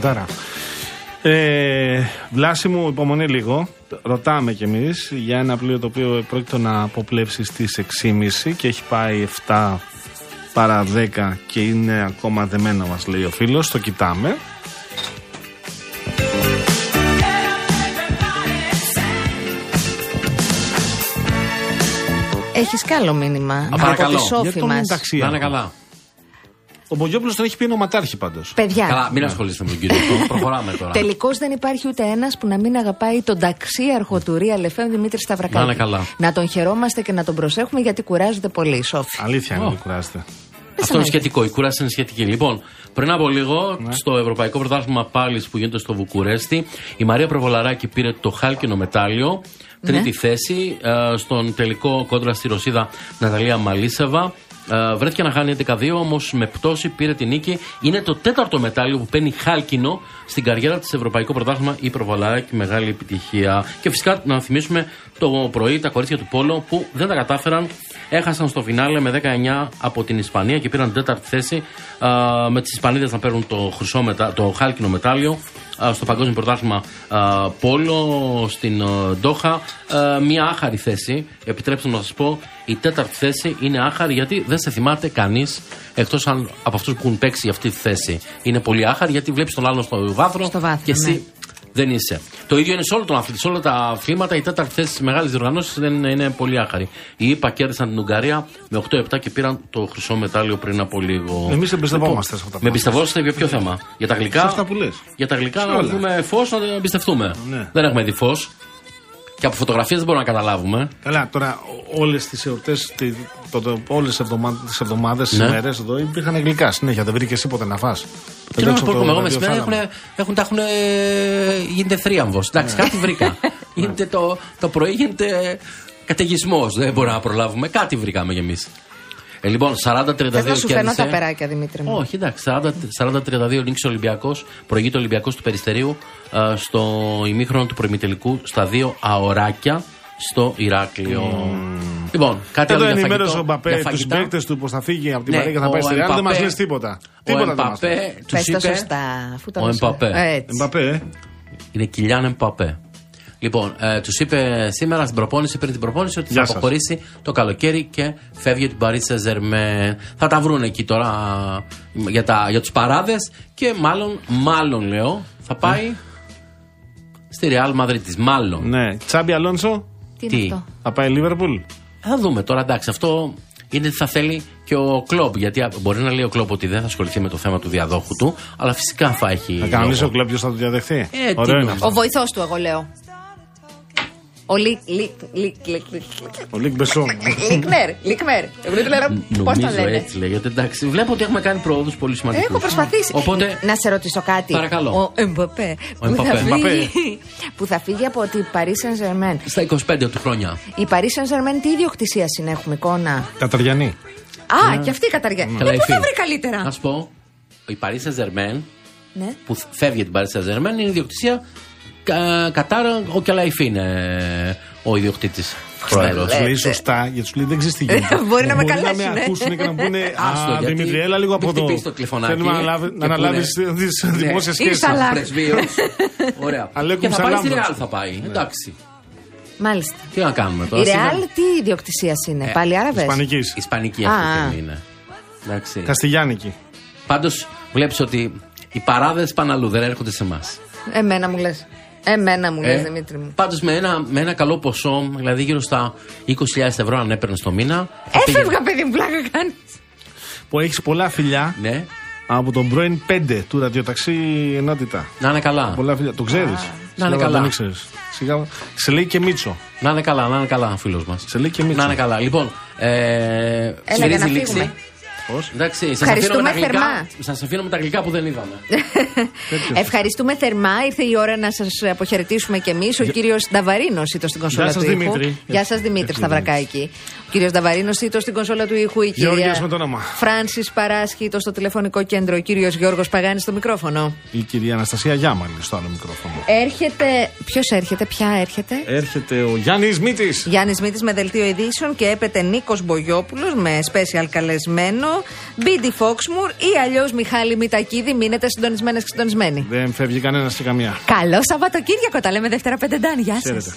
Στον πατέρα. Ε, Βλάση μου, υπομονή λίγο. Ρωτάμε κι εμείς για ένα πλοίο το οποίο πρόκειται να αποπλέψει στις 6.30 και έχει πάει 7 παρά 10 και είναι ακόμα δεμένο, μας λέει ο φίλος. Το κοιτάμε. Έχεις κι άλλο μήνυμα. από παρακαλώ. τη Για Σόφη το μας. μεταξύ. Να είναι καλά. Ο Μπογιόπουλος τον έχει πει ονοματάρχη πάντως. Παιδιά, Καλά, μην ασχολείστε με τον κύριο αυτό. Προχωράμε τώρα. Τελικώς δεν υπάρχει ούτε ένας που να μην αγαπάει τον ταξίαρχο του Real FM Δημήτρη Σταυρακάκη. Να είναι καλά. Να τον χαιρόμαστε και να τον προσέχουμε γιατί κουράζεται πολύ, Σόφη. Αλήθεια είναι, Ω. μην κουράζεται. Αυτό είναι σχετικό. Η κούραση είναι σχετική. Λοιπόν, πριν από λίγο, στο Ευρωπαϊκό Πρωτάθλημα Πάλι που γίνεται στο Βουκουρέστι, η Μαρία Προβολαράκη πήρε το χάλκινο μετάλλιο. Τρίτη θέση. Ε, στον τελικό κόντρα στη Ρωσίδα Ναταλία Μαλίσεβα. Ε, βρέθηκε να χάνει 11-2, όμως με πτώση πήρε την νίκη. Είναι το τέταρτο μετάλλιο που παίρνει χάλκινο στην καριέρα της Ευρωπαϊκό Πρωτάθλημα η Προβολαράκη. Μεγάλη επιτυχία. Και φυσικά να θυμίσουμε το πρωί τα κορίτσια του Πόλο που δεν τα κατάφεραν. Έχασαν στο φινάλε με 19 από την Ισπανία και πήραν τέταρτη θέση α, με τις Ισπανίδες να παίρνουν το, χρυσό μετα, το χάλκινο μετάλλιο α, στο Παγκόσμιο Πρωτάθλημα α, Πόλο στην α, Ντόχα. Α, μια άχαρη θέση. Επιτρέψτε μου να σας πω, η τέταρτη θέση είναι άχαρη γιατί δεν σε θυμάται κανείς εκτός αν από αυτούς που έχουν παίξει για αυτή τη θέση. Είναι πολύ άχαρη γιατί βλέπεις τον άλλον στο βάθρο, Στο βάθρο, και εσύ ναι. Δεν είσαι. Το ίδιο είναι σε όλο τον αθλητή. Σε όλα τα αθλήματα η τέταρτη θέση στι μεγάλες διοργανώσεις δεν είναι, είναι πολύ άχαρη. Οι ΗΠΑ κέρδισαν την Ουγγαρία με 8-7 και πήραν το χρυσό μετάλλιο πριν από λίγο. Εμείς εμπιστευόμαστε σε αυτά τα Με πράγματα. εμπιστευόμαστε για ποιο θέμα; Για τα γλυκά; Σε αυτά που λες. Για τα γλυκά Σε να όλα. δούμε φως να εμπιστευτούμε. Ναι. Δεν έχουμε δει φως. Και από φωτογραφίες δεν μπορούμε να καταλάβουμε. Καλά, τώρα όλες τις εορτές, όλες τις εβδομάδε, τις Ναι. μέρες εδώ υπήρχαν γλυκά συνέχεια. Δεν βρήκε τίποτε να φας. Τι να σου πω, εγώ μεσημέρι έχουν, έχουν, τα έχουν, γίνεται θρίαμβος. Εντάξει, Ναι. κάτι βρήκα. γίνεται το, το πρωί γίνεται καταιγισμός. Δεν μπορούμε να προλάβουμε. Κάτι βρήκαμε κι εμείς. Ε, λοιπόν, 40-32 Δεν θα σου φαίνω κέρδισε. τα περάκια, Δημήτρη μου. Όχι, εντάξει, 40 40-32 νίκησε ο Ολυμπιακός. Προηγείται ο Ολυμπιακός του Περιστερίου α, στο ημίχρονο του προημιτελικού στα δύο αοράκια στο Ηράκλειο. Λοιπόν, κάτι Εδώ άλλο για ενημέρωσε φαγητό, ο Μπαπέ για τους φαγητά. παίκτες του πως θα φύγει από τη Ναι, Μαρία και θα ο πάει στη Ρεάλ. Δεν μας Εμπαπέ- λες τίποτα. Ο Τίποτα δεν μας λες. Εμπαπέ τους Πες το είπε. σωστά, αφού το Ο λες. Εμπαπέ. Έτσι. Εμπαπέ, ε. Είναι Κιλιάν Εμπαπέ. Λοιπόν, ε, τους είπε σήμερα στην προπόνηση, πριν την προπόνηση, ότι Γεια θα σας. αποχωρήσει το καλοκαίρι και φεύγει την Paris Saint-Germain. Θα τα βρουν εκεί τώρα για, τα, για τους παράδες και μάλλον, μάλλον λέω, θα πάει στη Real Madrid της. Μάλλον. Ναι. Τσάμπι Αλόνσο; Τι Τι; είναι αυτό; θα πάει Λίβερπουλ; Θα δούμε τώρα, εντάξει, αυτό είναι τι θα θέλει και ο Κλοπ. Γιατί α, μπορεί να λέει ο Κλοπ ότι δεν θα ασχοληθεί με το θέμα του διαδόχου του, αλλά φυσικά θα έχει. Θα κανονίσει ο λόγο. κλόπ ποιος θα το διαδεχθεί. Ε, τι Ωραίο είναι νομίζω. αυτό. Ο βοηθός του, εγώ λέω. Ο Λικ. Λικ. Λικ. Λικ. Λικ. Ο Λίκ Μπεσόν. Λικμέρ. Λικμέρ. Εγώ δεν λέω πώς τον Νομίζω λένε; έτσι λέγεται. Εντάξει, βλέπω ότι έχουμε κάνει πρόοδου πολύ σημαντικούς. Έχω προσπαθήσει. Οπότε. Να σε ρωτήσω κάτι. Παρακαλώ. Ο Εμπαπέ. Ο Που, θα Εμπαπέ. φύγει, που θα φύγει από την Paris Saint-Germain. Στα 25 του χρόνια. Η Paris Saint-Germain τι ιδιοκτησία είναι, έχουμε εικόνα; Καταριανή. Α, και αυτή η καταριά. Ε, Καλά, Πού η θα φίλη. βρει καλύτερα; Να σου πω, η Paris Saint-Germain Ναι. που φεύγει από την Paris Saint-Germain είναι ιδιοκτησία κα, Κατάρα. Ο Κελαϊφή είναι ο ιδιοκτήτης πρόεδρος. λέτε. Του λέει σωστά, γιατί του λέει δεν ξέρεις τι γίνεται. Ε, Μπορεί να με να καλέσουν, με ε. ακούσουν και να πούνε Άστο, Α, γιατί Δημήτρη, έλα λίγο από μην εδώ. χτυπήσεις το τηλεφωνάκι Θέλουμε να αναλάβει- και να αναλάβει πούνε. τις δημόσιες σχέσεις. Ήρθαλα. Πρεσβείο. Ωραία. Αλέκουμ και θα πάει στη σαλάμ. Real θα πάει. Εντάξει. Μάλιστα. Τι να κάνουμε τώρα. Η σιγά- Real τι ιδιοκτησίας είναι, Ε, πάλι Άραβες; Ισπανικής. Ισπανική Α, αυτή τη α. στιγμή είναι. Εντάξει. Καστιγιάννικη. Πάντως βλέπεις ότι οι παράδες πάνε αλλού, δεν έρχονται σε εμάς. Εμένα μου λες. Εμένα μου λες, Ε, Δημήτρη μου. Πάντως με ένα, με ένα καλό ποσό, δηλαδή γύρω στα 20.000 ευρώ αν έπαιρνες το μήνα. θα Έφευγα, παιδί μου, πλάκα κάνεις. Που έχεις πολλά φιλιά πήγαινε- Ναι, από τον πρώην 5 του ραδιοταξί ενότητα. να είναι καλά. Πολλά φιλιά. Το ξέρεις. να είναι καλά. Δεν ξέρεις. Σιγά. Σε λέει και Μίτσο. Να είναι καλά, να είναι καλά ο φίλος μας. Σε λέει και Μίτσο. Να είναι καλά. Λοιπόν, ε, για να σφυρίζει λήξη. φύγουμε. Πώς; Εντάξει, σας Ευχαριστούμε αφήνω, με τα θερμά. γλυκά- σας αφήνω με τα γλυκά που δεν είδαμε. Ευχαριστούμε θερμά. Ήρθε η ώρα να σας αποχαιρετήσουμε κι εμείς. Ο κύριος Νταβαρίνος ήταν στην κονσόλα Γεια σας, του ήχου. Δημήτρη. Γεια σας, Δημήτρη Έτσι, Σταυρακάκη. Ο κύριος Νταβαρίνος ήταν στην κονσόλα του ήχου. Η Γεώργιος κυρία με το όνομα. Φράνση Παράσχη ήταν στο τηλεφωνικό κέντρο. Ο κύριος Γιώργος Παγάνης στο μικρόφωνο. Η κυρία Αναστασία Γιάμαλη στο άλλο μικρόφωνο. Έρχεται. Ποιος έρχεται, ποια έρχεται; Έρχεται ο Γιάννης Μήτης. Γιάννης Μήτης με δελτίο ειδήσεων και έπεται Νίκος Μπογιόπουλος με special καλεσμένο. Μπίντι Φόξμουρ ή αλλιώς Μιχάλη Μητακίδη. Μείνετε συντονισμένες και συντονισμένοι. Δεν φεύγει κανένας σε καμία. Καλό Σαββατοκύριακο. Τα λέμε Δευτέρα 5 Ντάν. Γεια σας. Ξέρετε.